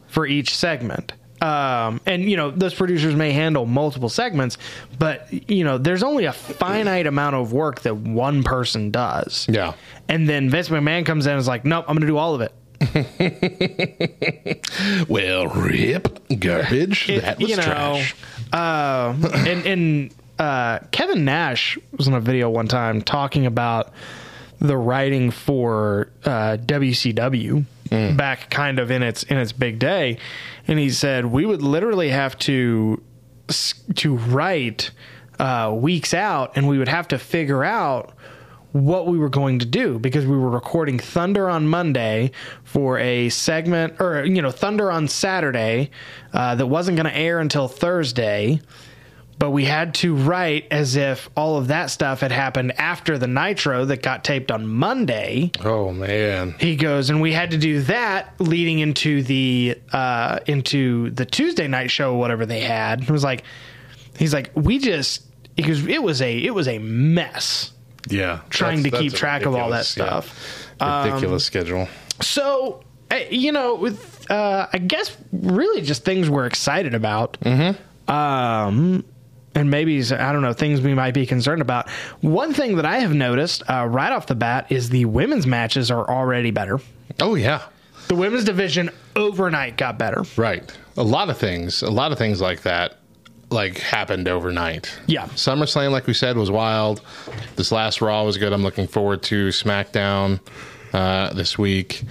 for each segment. Um, and you know those producers may handle multiple segments, but you know there's only a finite amount of work that one person does. Yeah. And then Vince McMahon comes in and is like, "Nope, I'm going to do all of it." [LAUGHS] Well, rip garbage. It- that was you know, trash. Uh, [LAUGHS] and and uh, Kevin Nash was on a video one time talking about the writing for uh, WCW back kind of in its in its big day, and he said we would literally have to to write uh, weeks out, and we would have to figure out what we were going to do because we were recording Thunder on Monday for a segment, or you know, Thunder on Saturday uh, that wasn't going to air until Thursday. But we had to write as if all of that stuff had happened after the Nitro that got taped on Monday. Oh man. He goes, and we had to do that leading into the uh, into the Tuesday night show, whatever they had. It was like, he's like, we just because it was a it was a mess Yeah. trying That's- to keep that's a track of all that ridiculous- yeah. stuff. Um, Ridiculous schedule. So, eh, you know, with uh, I guess really just things we're excited about. Mm-hmm. Um, and maybe I don't know things we might be concerned about. One thing that I have noticed uh, right off the bat is the women's matches are already better. Oh yeah. The women's division overnight got better. Right. A lot of things, a lot of things like that like happened overnight. Yeah. SummerSlam like we said was wild. This last Raw was good. I'm looking forward to SmackDown uh, this week.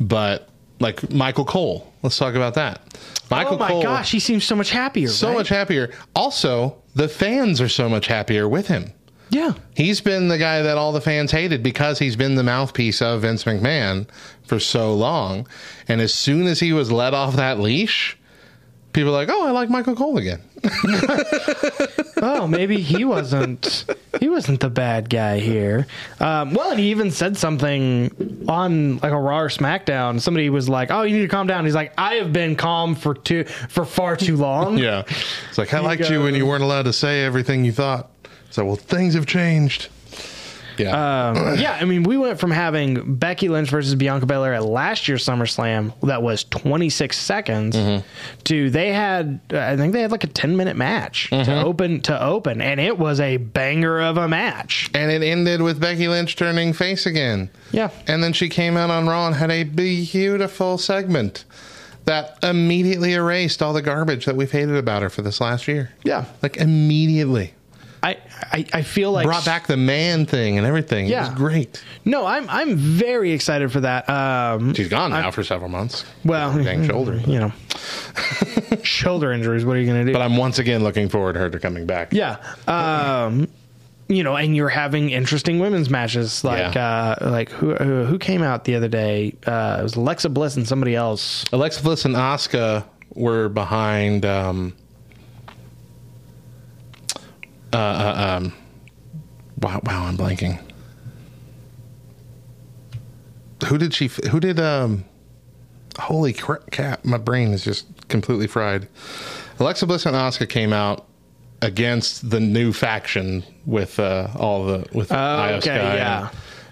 But like Michael Cole, let's talk about that. Michael Cole. oh my Cole gosh, he seems so much happier. so right? much happier. Also, the fans are so much happier with him. Yeah. He's been the guy that all the fans hated because he's been the mouthpiece of Vince McMahon for so long. And as soon as he was let off that leash, people are like, "Oh, I like Michael Cole again." [LAUGHS] oh, maybe he wasn't he wasn't the bad guy here. Um, well, and he even said something on like a Raw or SmackDown. Somebody was like, "Oh, you need to calm down." He's like, "I have been calm for too for far too long." yeah, it's like I liked you when you weren't allowed to say everything you thought. So, well, things have changed. Yeah, Um, [CLEARS THROAT] yeah, I mean, we went from having Becky Lynch versus Bianca Belair at last year's SummerSlam that was 26 seconds to they had I think they had like a 10 minute match to open to open and it was a banger of a match. and it ended with Becky Lynch turning face again. Yeah. And then she came out on Raw and had a beautiful segment that immediately erased all the garbage that we've hated about her for this last year. Yeah. Like immediately. I, I, I feel like Brought back the man thing and everything. It Yeah. was great. No, I'm I'm very excited for that. Um, She's gone now for several months. well, Dang shoulder. you know, [LAUGHS] shoulder injuries. What are you going to do? But I'm once again looking forward to her to coming back. yeah, um, you know, and you're having interesting women's matches like uh, like who, who who came out the other day? Uh, it was Alexa Bliss and somebody else. Alexa Bliss and Asuka were behind. Um, uh, uh, um, wow, wow, I'm blanking. Who did she? Who did? Um, holy crap! Cap, my brain is just completely fried. Alexa Bliss and Asuka came out against the new faction with uh, all the with Io okay, Sky yeah.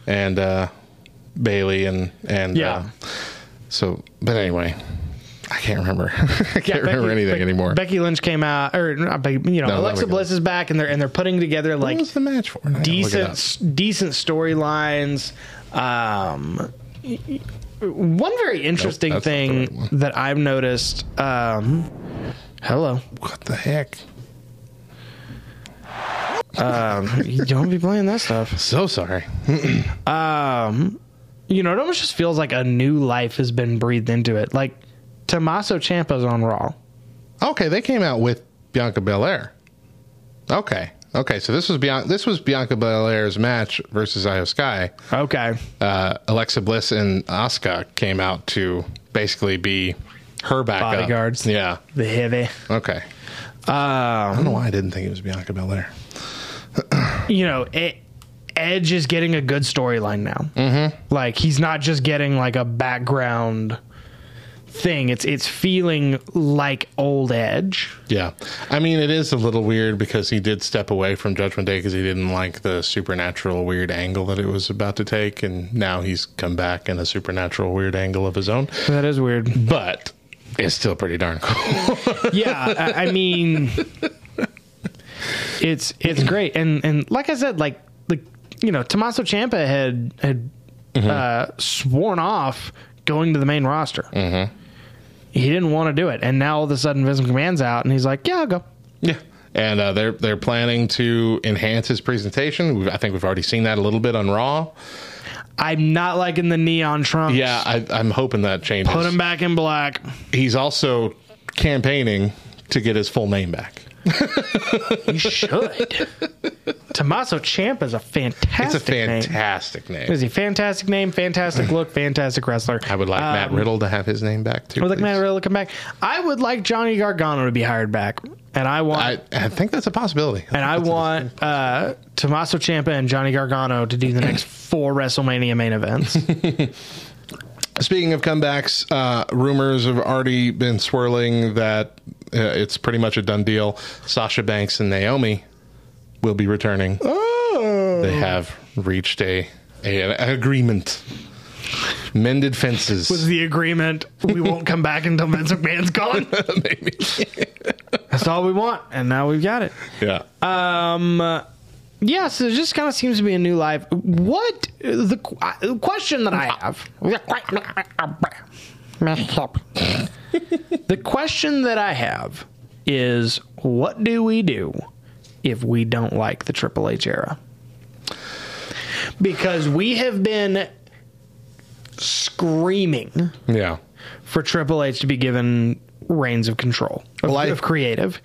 and, and uh, Bayley and and Yeah. uh, so, but anyway, I can't remember. [LAUGHS] I can't remember anything Becky- anymore. Becky Lynch came out, or Becky, you know, No, Alexa there we go. Bliss is back, and they're and they're putting together what like was the match for? I gotta look it decent decent storylines. Um, one very interesting the thing that I've noticed. Um, hello. What the heck? um, you don't be playing that stuff. [LAUGHS] So sorry. [CLEARS THROAT] Um, you know, it almost just feels like a new life has been breathed into it. Like Tommaso Ciampa's on Raw. Okay, they came out with Bianca Belair. Okay, okay. So this was Bianca. This was Bianca Belair's match versus Io Sky. Okay, Uh, Alexa Bliss and Asuka came out to basically be her backup Bodyguards. Yeah. the heavy. Okay. I Um, don't know why I didn't think it was Bianca Belair. [CLEARS THROAT] you know, E- Edge is getting a good storyline now. Mm-hmm. Like he's not just getting like a background thing. It's it's feeling like old Edge. Yeah. I mean, it is a little weird because he did step away from Judgment Day because he didn't like the supernatural weird angle that it was about to take. And now he's come back in a supernatural weird angle of his own. That is weird. But It's still pretty darn cool. [LAUGHS] yeah, I, I mean, it's it's great, and and like I said, like like you know, Tommaso Ciampa had had uh, sworn off going to the main roster. Mm-hmm. He didn't want to do it, and now all of a sudden Vince McMahon's out, and he's like, "Yeah, I'll go." yeah. And uh, they're they're planning to enhance his presentation. I think we've already seen that a little bit on Raw. I'm not liking the neon trunks. Yeah, I, I'm hoping that changes. put him back in black. He's also campaigning to get his full name back. [LAUGHS] You should. Tommaso Ciampa is a fantastic. Name. It's a fantastic name. Is he fantastic name, fantastic look, fantastic wrestler? I would like Matt Riddle to have his name back too. I would like please. Matt Riddle to come back. I would like Johnny Gargano to be hired back, and I want I, I think that's a possibility. and I want uh, Tommaso Ciampa and Johnny Gargano to do the next four WrestleMania main events. [LAUGHS] Speaking of comebacks, uh, rumors have already been swirling that it's pretty much a done deal. Sasha Banks and Naomi will be returning. oh, They have reached a, a an agreement. Mended fences. was the agreement? We won't come back until Vince McMahon's gone. [LAUGHS] Maybe. [LAUGHS] That's all we want, and now we've got it. Yeah. Um, uh, yeah, so it just kind of seems to be a new life. What the, uh, the question that I have? [LAUGHS] the question that I have is, what do we do if we don't like the Triple H era? Because we have been screaming yeah. for Triple H to be given reins of control of, Well, I- of creative.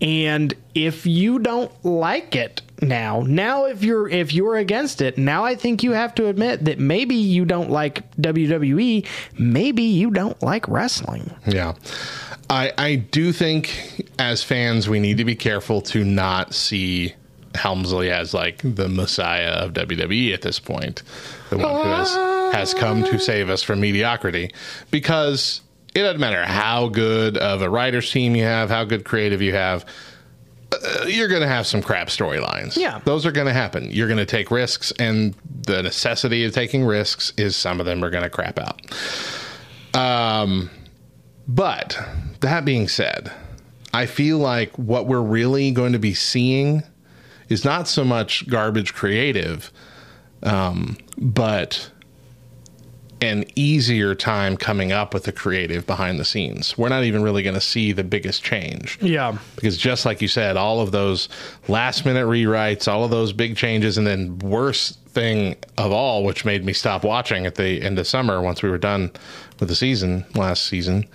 And if you don't like it now, now if you're if you're against it, now I think you have to admit that maybe you don't like WWE, maybe you don't like wrestling. Yeah. I I do think as fans we need to be careful to not see Helmsley as like the messiah of WWE at this point. The one who has has come to save us from mediocrity. Because it doesn't matter how good of a writer's team you have, how good creative you have, uh, you're going to have some crap storylines. Yeah. Those are going to happen. You're going to take risks, and the necessity of taking risks is some of them are going to crap out. Um, but that being said, I feel like what we're really going to be seeing is not so much garbage creative, um, but an easier time coming up with the creative behind the scenes. We're not even really going to see the biggest change Yeah. because just like you said, all of those last minute rewrites, all of those big changes, and then worst thing of all, which made me stop watching at the end of summer once we were done with the season last season,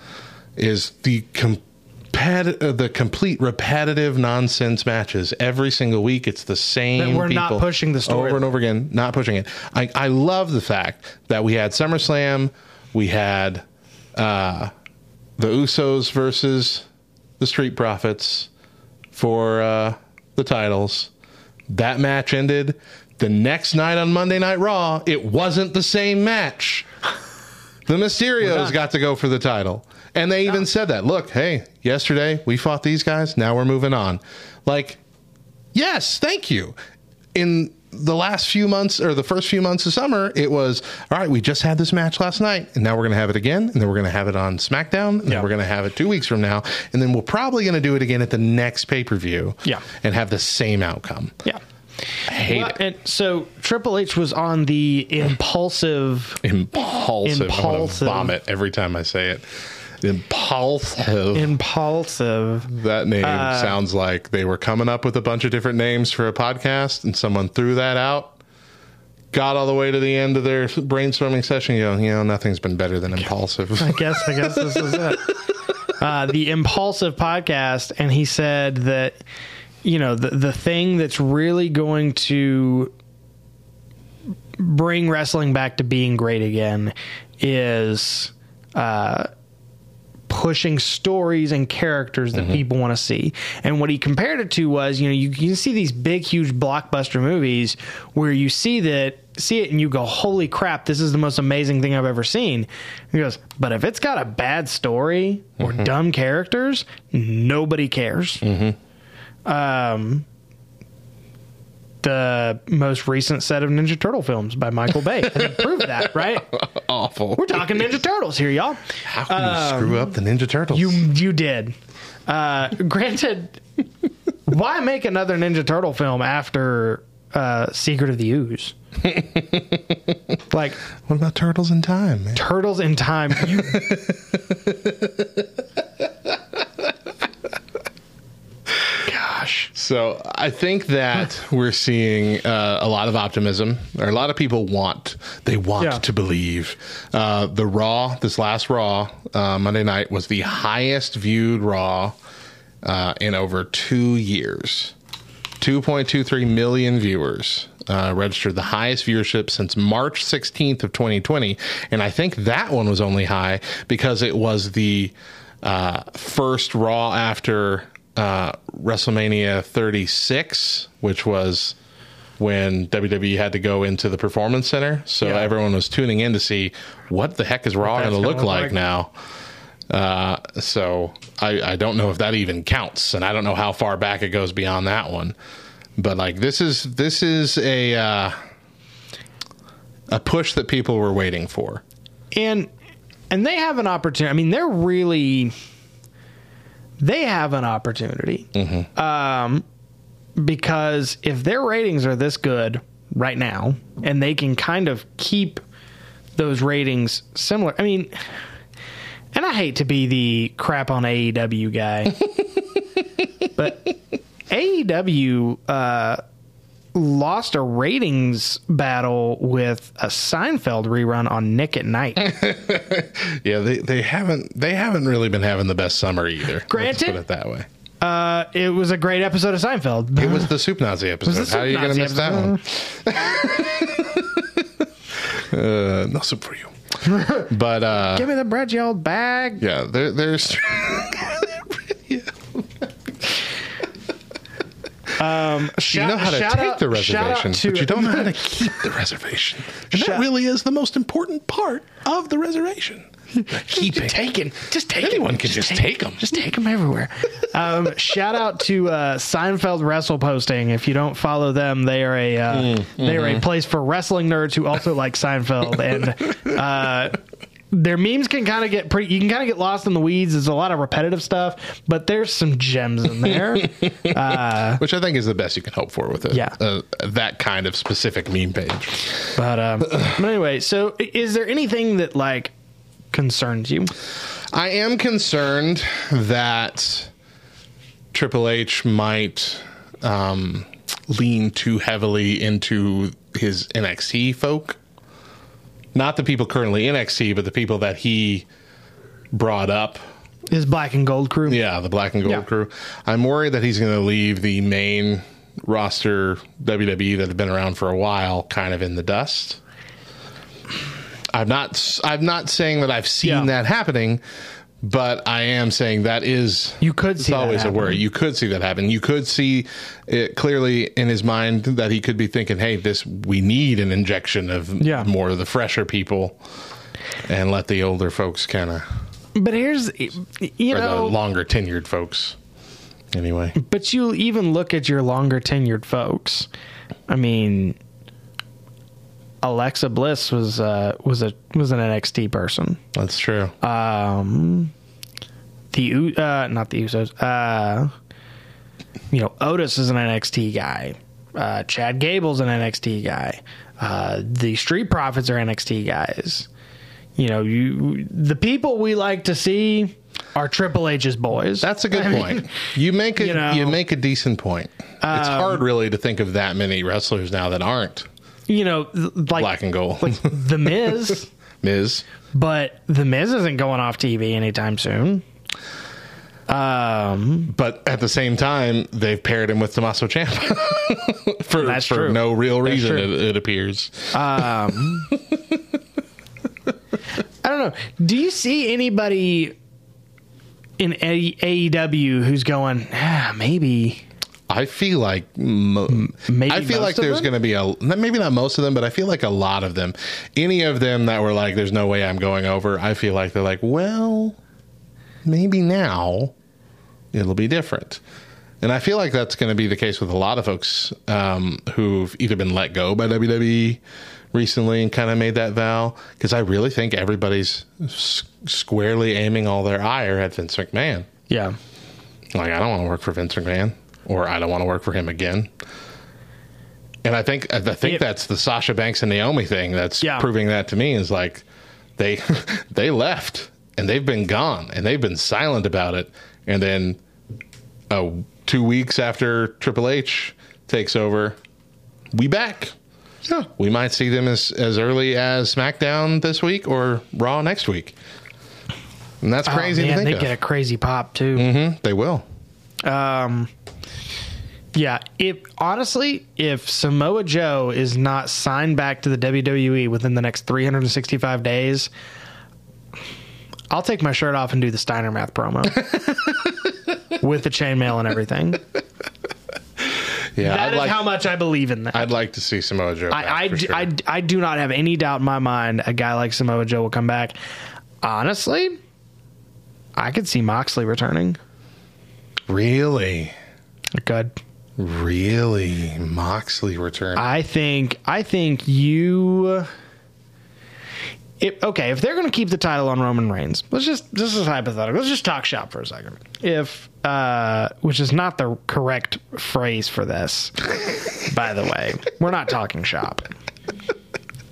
is the compet- uh, the complete repetitive nonsense matches every single week. It's the same. That we're not pushing the story. over and over again, not pushing it. I, I love the fact that we had SummerSlam, we had uh, the Usos versus the Street Profits for uh, the titles. That match ended. The next night on Monday Night Raw, it wasn't the same match. The Mysterios got to go for the title. And they even said that. Look, hey, yesterday we fought these guys. Now we're moving on. Like, yes, thank you. In the last few months or the first few months of summer, it was all right. We just had this match last night, and now we're going to have it again, and then we're going to have it on SmackDown, and Yeah. then we're going to have it two weeks from now, and then we're probably going to do it again at the next pay per view, Yeah. and have the same outcome. Yeah. I hate Well, it. and so Triple H was on the Impaulsive Impaulsive. I'm Impaulsive. vomit every time I say it. Impaulsive. Impaulsive that name Uh, sounds like they were coming up with a bunch of different names for a podcast, and someone threw that out. Got all the way to the end of their brainstorming session. You know, you know, nothing's been better than Impaulsive. I guess I guess this is it. [LAUGHS] Uh, the Impaulsive podcast, and he said that you know the the thing that's really going to bring wrestling back to being great again is uh, pushing stories and characters that mm-hmm. people want to see. And what he compared it to was, you know, you can see these big, huge blockbuster movies where you see that see it and you go, "Holy crap, this is the most amazing thing I've ever seen." He goes, "But if it's got a bad story or mm-hmm. dumb characters, nobody cares." Mm-hmm. Um, the most recent set of Ninja Turtle films by Michael Bay. Proved that, right? [LAUGHS] Awful. We're talking Ninja Turtles here, y'all. How can you screw up the Ninja Turtles? You you did. Uh, granted, [LAUGHS] why make another Ninja Turtle film after uh, Secret of the Ooze? [LAUGHS] like what about Turtles in Time, man? Turtles in Time. You, gosh. So I think that we're seeing uh, a lot of optimism, or a lot of people want they want Yeah. to believe. Uh, the Raw, this last Raw uh, Monday night was the highest viewed Raw uh, in over two years. 2.23 million viewers uh, registered the highest viewership since March 16th of 2020, and I think that one was only high because it was the uh, first Raw after uh, WrestleMania 36, which was when WWE had to go into the Performance Center. So Yeah. everyone was tuning in to see what the heck is Raw going to look like like. now. Uh, so I, I don't know if that even counts, and I don't know how far back it goes beyond that one. But like this is this is a uh, a push that people were waiting for. and and they have an opportunity. I mean, they're really they have an opportunity. Um, because if their ratings are this good right now, and they can kind of keep those ratings similar. I mean, and I hate to be the crap on AEW guy, [LAUGHS] but AEW uh, lost a ratings battle with a Seinfeld rerun on Nick at Night. [LAUGHS] Yeah, they, they haven't they haven't really been having the best summer either. Let's Granted. put it that way. Uh, it was a great episode of Seinfeld. It was the Soup Nazi [LAUGHS] episode. The How are you going to miss that one? [LAUGHS] uh, no soup for you. But uh, Give me the bread, you old bag. yeah, there, there's you know how to take out- the shout reservation, to- but you don't know how to [LAUGHS] keep the reservation. And Shout- that really is the most important part of the reservation. [LAUGHS] Keep Keeping. taking, just take it. Anyone can just take them. Just take them everywhere. Um, [LAUGHS] shout out to uh, Seinfeld Wrestle Posting. If you don't follow them, they are a uh, Mm, they are mm-hmm. a place for wrestling nerds who also like Seinfeld, and uh, their memes can kind of get pretty. You can kind of get lost in the weeds. There's a lot of repetitive stuff, but there's some gems in there. [LAUGHS] Which I think is the best you can hope for with it Yeah. uh, that kind of specific meme page. but um, [SIGHS] but anyway, so is there anything that like concerns you? I am concerned that Triple H might um, lean too heavily into his NXT folk. Not the people currently in NXT, but the people that he brought up. His Black and Gold crew? Yeah, the Black and Gold Yeah. crew. I'm worried that he's going to leave the main roster WWE that have been around for a while kind of in the dust. I'm not. I'm not saying that I've seen Yeah. that happening, but I am saying that is. You could see that always a worry. You could see that happen. You could see it clearly in his mind that he could be thinking, "Hey, this we need an injection of Yeah. more of the fresher people, and let the older folks kind of But here's you know the longer tenured folks." Anyway, But you even look at your longer tenured folks. I mean, Alexa Bliss was uh, was a was an NXT person. that's true. Um, the U- uh, not the Usos. Uh, you know, Otis is an NXT guy. Uh, Chad Gable's an NXT guy. Uh, the Street Profits are NXT guys. You know, you the people we like to see are Triple H's boys. That's a good [LAUGHS] point. You make a you you, make a decent point. it's hard really to think of that many wrestlers now that aren't you know, like black and gold. like the Miz. [LAUGHS] Miz. But the Miz isn't going off TV anytime soon. Um, But at the same time, they've paired him with Tommaso Ciampa [LAUGHS] for, That's for true. no real reason. It, it appears. um, I don't know. Do you see anybody in AEW who's going? Ah, maybe. I feel like mo- maybe I feel like there's going to be a maybe not most of them, but I feel like a lot of them. Any of them that were like, "There's no way I'm going over." I feel like they're like, "Well, maybe now it'll be different." And I feel like that's going to be the case with a lot of folks um, who've either been let go by WWE recently and kind of made that vow. Because I really think everybody's s- squarely aiming all their ire at Vince McMahon. Yeah. Like, I don't want to work for Vince McMahon, or I don't want to work for him again. And I think I think Yeah. that's the Sasha Banks and Naomi thing that's Yeah. proving that to me is like they [LAUGHS] they left and they've been gone and they've been silent about it. And then uh, two weeks after Triple H takes over, we back. Yeah. We might see them as as early as SmackDown this week or Raw next week. And that's crazy oh, man, they think get a crazy pop too. Mhm, they will. Um, yeah. If honestly, if Samoa Joe is not signed back to the WWE within the next 365 days, I'll take my shirt off and do the Steiner Math promo [LAUGHS] with the chainmail and everything. Yeah, That is like how much I believe in that. I'd like to see Samoa Joe. back I, I, d- sure. I, I do not have any doubt in my mind a guy like Samoa Joe will come back. Honestly, I could see Moxley returning. Really, Good. really Moxley return. I think I think you. If, okay, if they're going to keep the title on Roman Reigns, let's just this is hypothetical. Let's just talk shop for a second. If uh, which is not the correct phrase for this, [LAUGHS] by the way, we're not talking shop.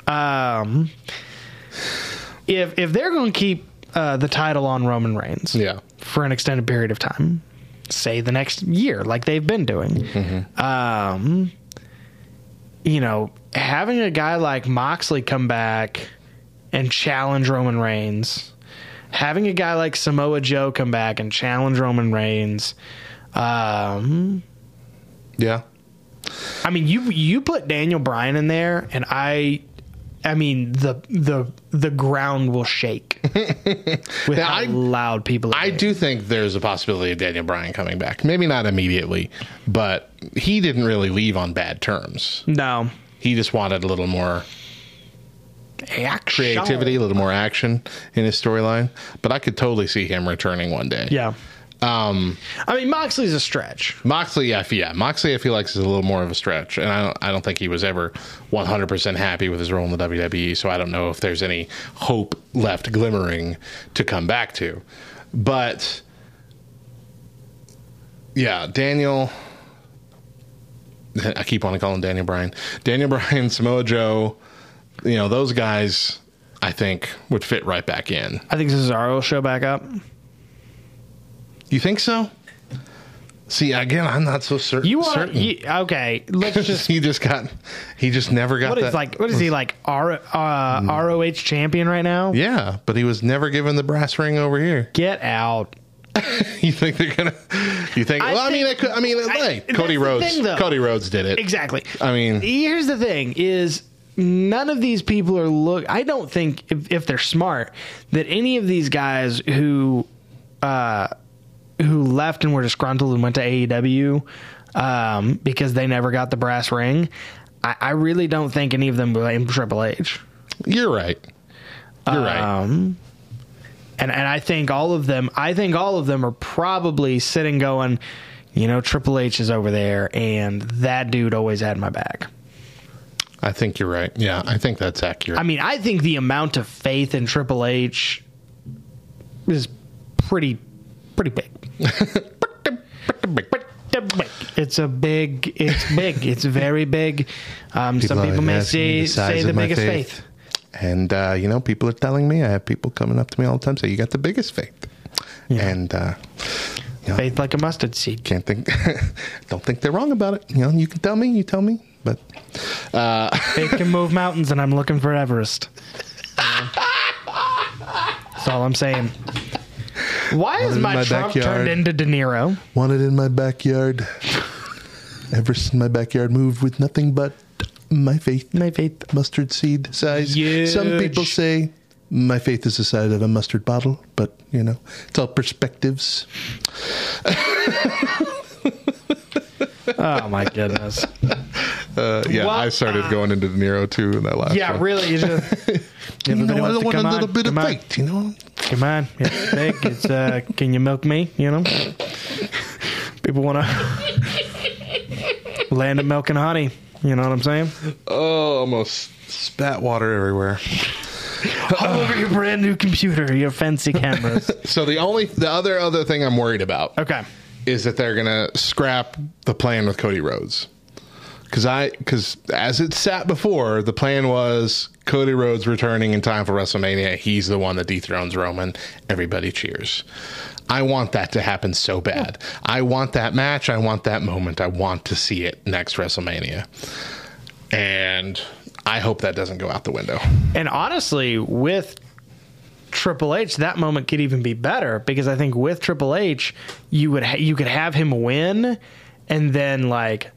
Um, if if they're going to keep uh, the title on Roman Reigns, yeah, for an extended period of time, say the next year, like they've been doing. Um, you know, having a guy like Moxley come back and challenge Roman Reigns, having a guy like Samoa Joe come back and challenge Roman Reigns. Um, yeah. I mean, you you put Daniel Bryan in there, and I, I mean the the the ground will shake [LAUGHS] with Now, how I- loud people. Are I do think there's a possibility of Daniel Bryan coming back. Maybe not immediately, but he didn't really leave on bad terms. No. He just wanted a little more Action. creativity, a little more action in his storyline. But I could totally see him returning one day. Yeah. Um, I mean, Moxley's a stretch. Moxley, yeah, f- yeah, Moxley, I feel like is a little more of a stretch, and I don't, I don't think he was ever 100 percent happy with his role in the WWE. So I don't know if there's any hope left glimmering to come back to. But yeah, Daniel, I keep on calling Daniel Bryan, Daniel [LAUGHS] Bryan, Samoa Joe, you know those guys. I think would fit right back in. I think Cesaro will show back up. You think so? See, again, I'm not so cer- You want certain. to? Okay, let's [LAUGHS] just. he just got he just never got What is that like? What is he like? R, uh, ROH champion right now? yeah but he was never given the brass ring over here Get out. [LAUGHS] you think they're gonna you think I well i mean think- it could, i mean I- cody rhodes thing, cody rhodes did it Exactly. I mean- here's the thing: is none of these people are look. I don't think if, if they're smart that any of these guys who, uh, who left and were disgruntled and went to AEW, um, because they never got the brass ring. I, I really don't think any of them blame Triple H. you're right you're right Um, and and I think all of them, I think all of them are probably sitting going, you know, Triple H is over there, and that dude always had my back. i think you're right yeah i think that's accurate I mean, I think the amount of faith in Triple H is pretty, pretty big. It's a big. It's big. It's very big. Um, some people may say say the biggest faith. and uh, you know people are telling me i have people coming up to me all the time say you got the biggest faith and uh you know, Faith like a mustard seed. can't think [LAUGHS] don't think they're wrong about it you know you can tell me you tell me but uh [LAUGHS] Faith can move mountains, and I'm looking for Everest. [LAUGHS] That's all I'm saying. Why is my, my Trump backyard. turned into De Niro? Wanted in my backyard ever since my backyard moved with nothing but my faith My faith. mustard seed size some people say my faith is the size of a mustard bottle but you know it's all perspectives [LAUGHS] Oh my goodness. Uh, yeah Well, i started going into de niro too in that last Yeah, one. really. You just [LAUGHS] you know everybody i wants to want a little on, bit of come on. faith you know Come on, it's big. It's uh, can you milk me? You know, People want to [LAUGHS] land of milk and honey. You know what I'm saying? Oh, almost spat water everywhere. All over your brand new computer, your fancy cameras. [LAUGHS] So the only the other other thing I'm worried about Okay. is that they're gonna scrap the plan with Cody Rhodes. Because I, because as it sat before, the plan was Cody Rhodes returning in time for WrestleMania. He's the one that dethrones Roman. Everybody cheers. I want that to happen so bad. I want that match. I want that moment. I want to see it next WrestleMania. And I hope that doesn't go out the window. And honestly, with Triple H, that moment could even be better because I think with Triple H, you would ha- you could have him win, and then like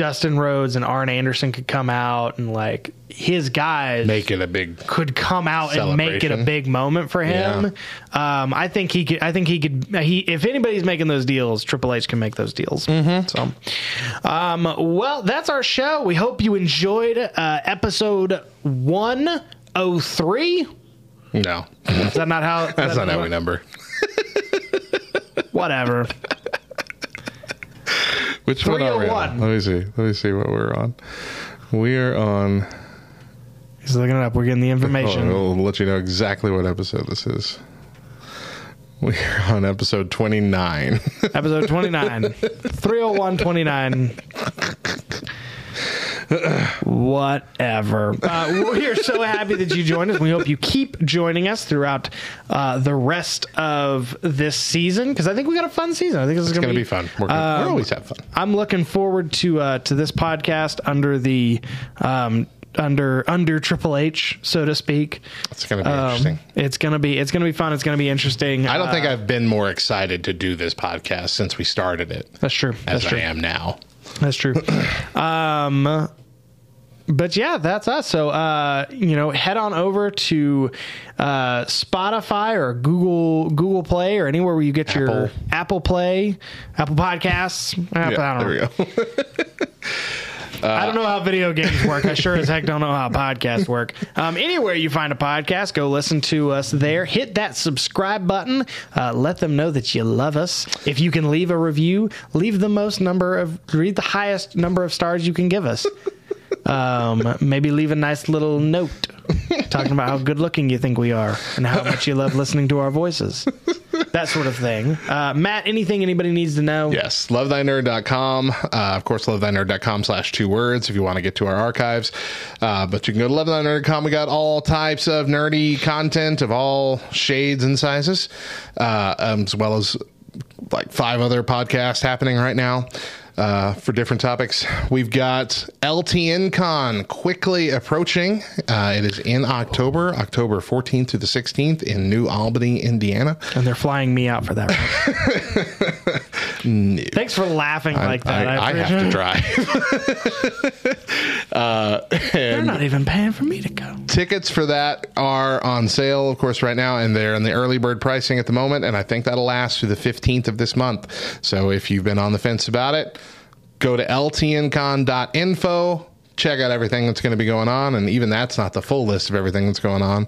Dustin Rhodes and Arn Anderson could come out and like his guys Make it a big could come out and make it a big moment for him. Um, I think he could. I think he could. He if anybody's making those deals, Triple H can make those deals. Mm-hmm. So, um, well, that's our show. We hope you enjoyed uh, episode one oh three. no. Is that not how? [LAUGHS] That's not how we number. [LAUGHS] Whatever. Which one are we on? Oh let me see. Let me see what we're on. We are on. He's looking it up. We're getting the Oh, information. we'll let you know exactly what episode this is. We are on episode 29. Episode 29. [LAUGHS] 301 29. Whatever. Uh, we're so happy that you joined us. We hope you keep joining us throughout uh, the rest of this season because I think we got a fun season. I think this is it's going going to to be fun. We're, gonna, we always have fun. I'm looking forward to uh, to this podcast under the um, under under Triple H, so to speak. It's going to be Um, interesting. It's gonna be it's gonna be fun. It's gonna be interesting. I don't Uh, think I've been more excited to do this podcast since we started it that's true. as That's true. I am now. That's true. [CLEARS THROAT] um, but yeah, that's us. So, uh, you know, head on over to uh, Spotify or Google Google Play or anywhere where you get your Apple. Apple Play, Apple Podcasts. I Yeah, there know. we go. [LAUGHS] I don't know how video games work. I sure as heck don't know how podcasts work. Um, anywhere you find a podcast, go listen to us there. Hit that subscribe button. Uh, let them know that you love us. If you can leave a review, leave the most number of, read the highest number of stars you can give us. Um, maybe leave a nice little note talking about how good looking you think we are and how much you love listening to our voices. That sort of thing. Uh, Matt, anything anybody needs to know? Yes, lovethynerd.com. Uh, of course, lovethynerd.com slash two words if you want to get to our archives. Uh, but you can go to lovethynerd.com. We got all types of nerdy content of all shades and sizes, uh, um, as well as like five other podcasts happening right now. Uh, for different topics, we've got LTN Con quickly approaching. Uh, it is in October, October 14th to the 16th in New Albany, Indiana. And they're flying me out for that. Right? [LAUGHS] Thanks for laughing like that. I, I have to drive. [LAUGHS] uh, They're not even paying for me to go. tickets for that are on sale, of course, right now, and they're in the early bird pricing at the moment. And I think that'll last through the 15th of this month. So if you've been on the fence about it, go to ltncon.info. Check out everything that's going to be going on, and even that's not the full list of everything that's going on.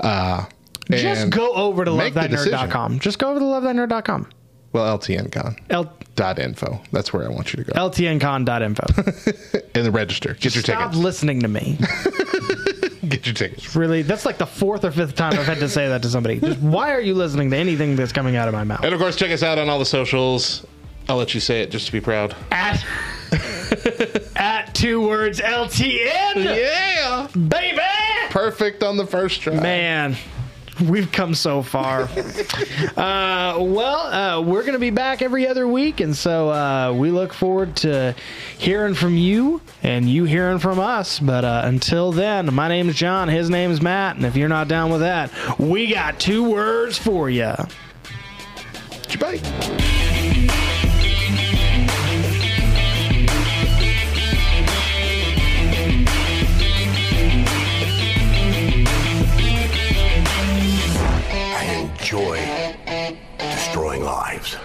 Uh, Just go over to lovethatnerd.com. Just go over to lovethatnerd.com. Well, ltncon.info. L- That's where I want you to go. LTNcon.info. and [LAUGHS] the register. Get your tickets. Stop listening to me. [LAUGHS] Get your tickets. Really, that's like the fourth or fifth time I've had to say that to somebody. Just why are you listening to anything that's coming out of my mouth? And of course, check us out on all the socials. I'll let you say it just to be proud. At [LAUGHS] at two words LTN, Yeah. baby. Perfect on the first try. Man, we've come so far. [LAUGHS] uh, well, uh, we're going to be back every other week, and so uh, we look forward to hearing from you and you hearing from us. But uh, until then, my name is John. His name is Matt, and if you're not down with that, we got two words for you. Bye. Enjoy destroying lives.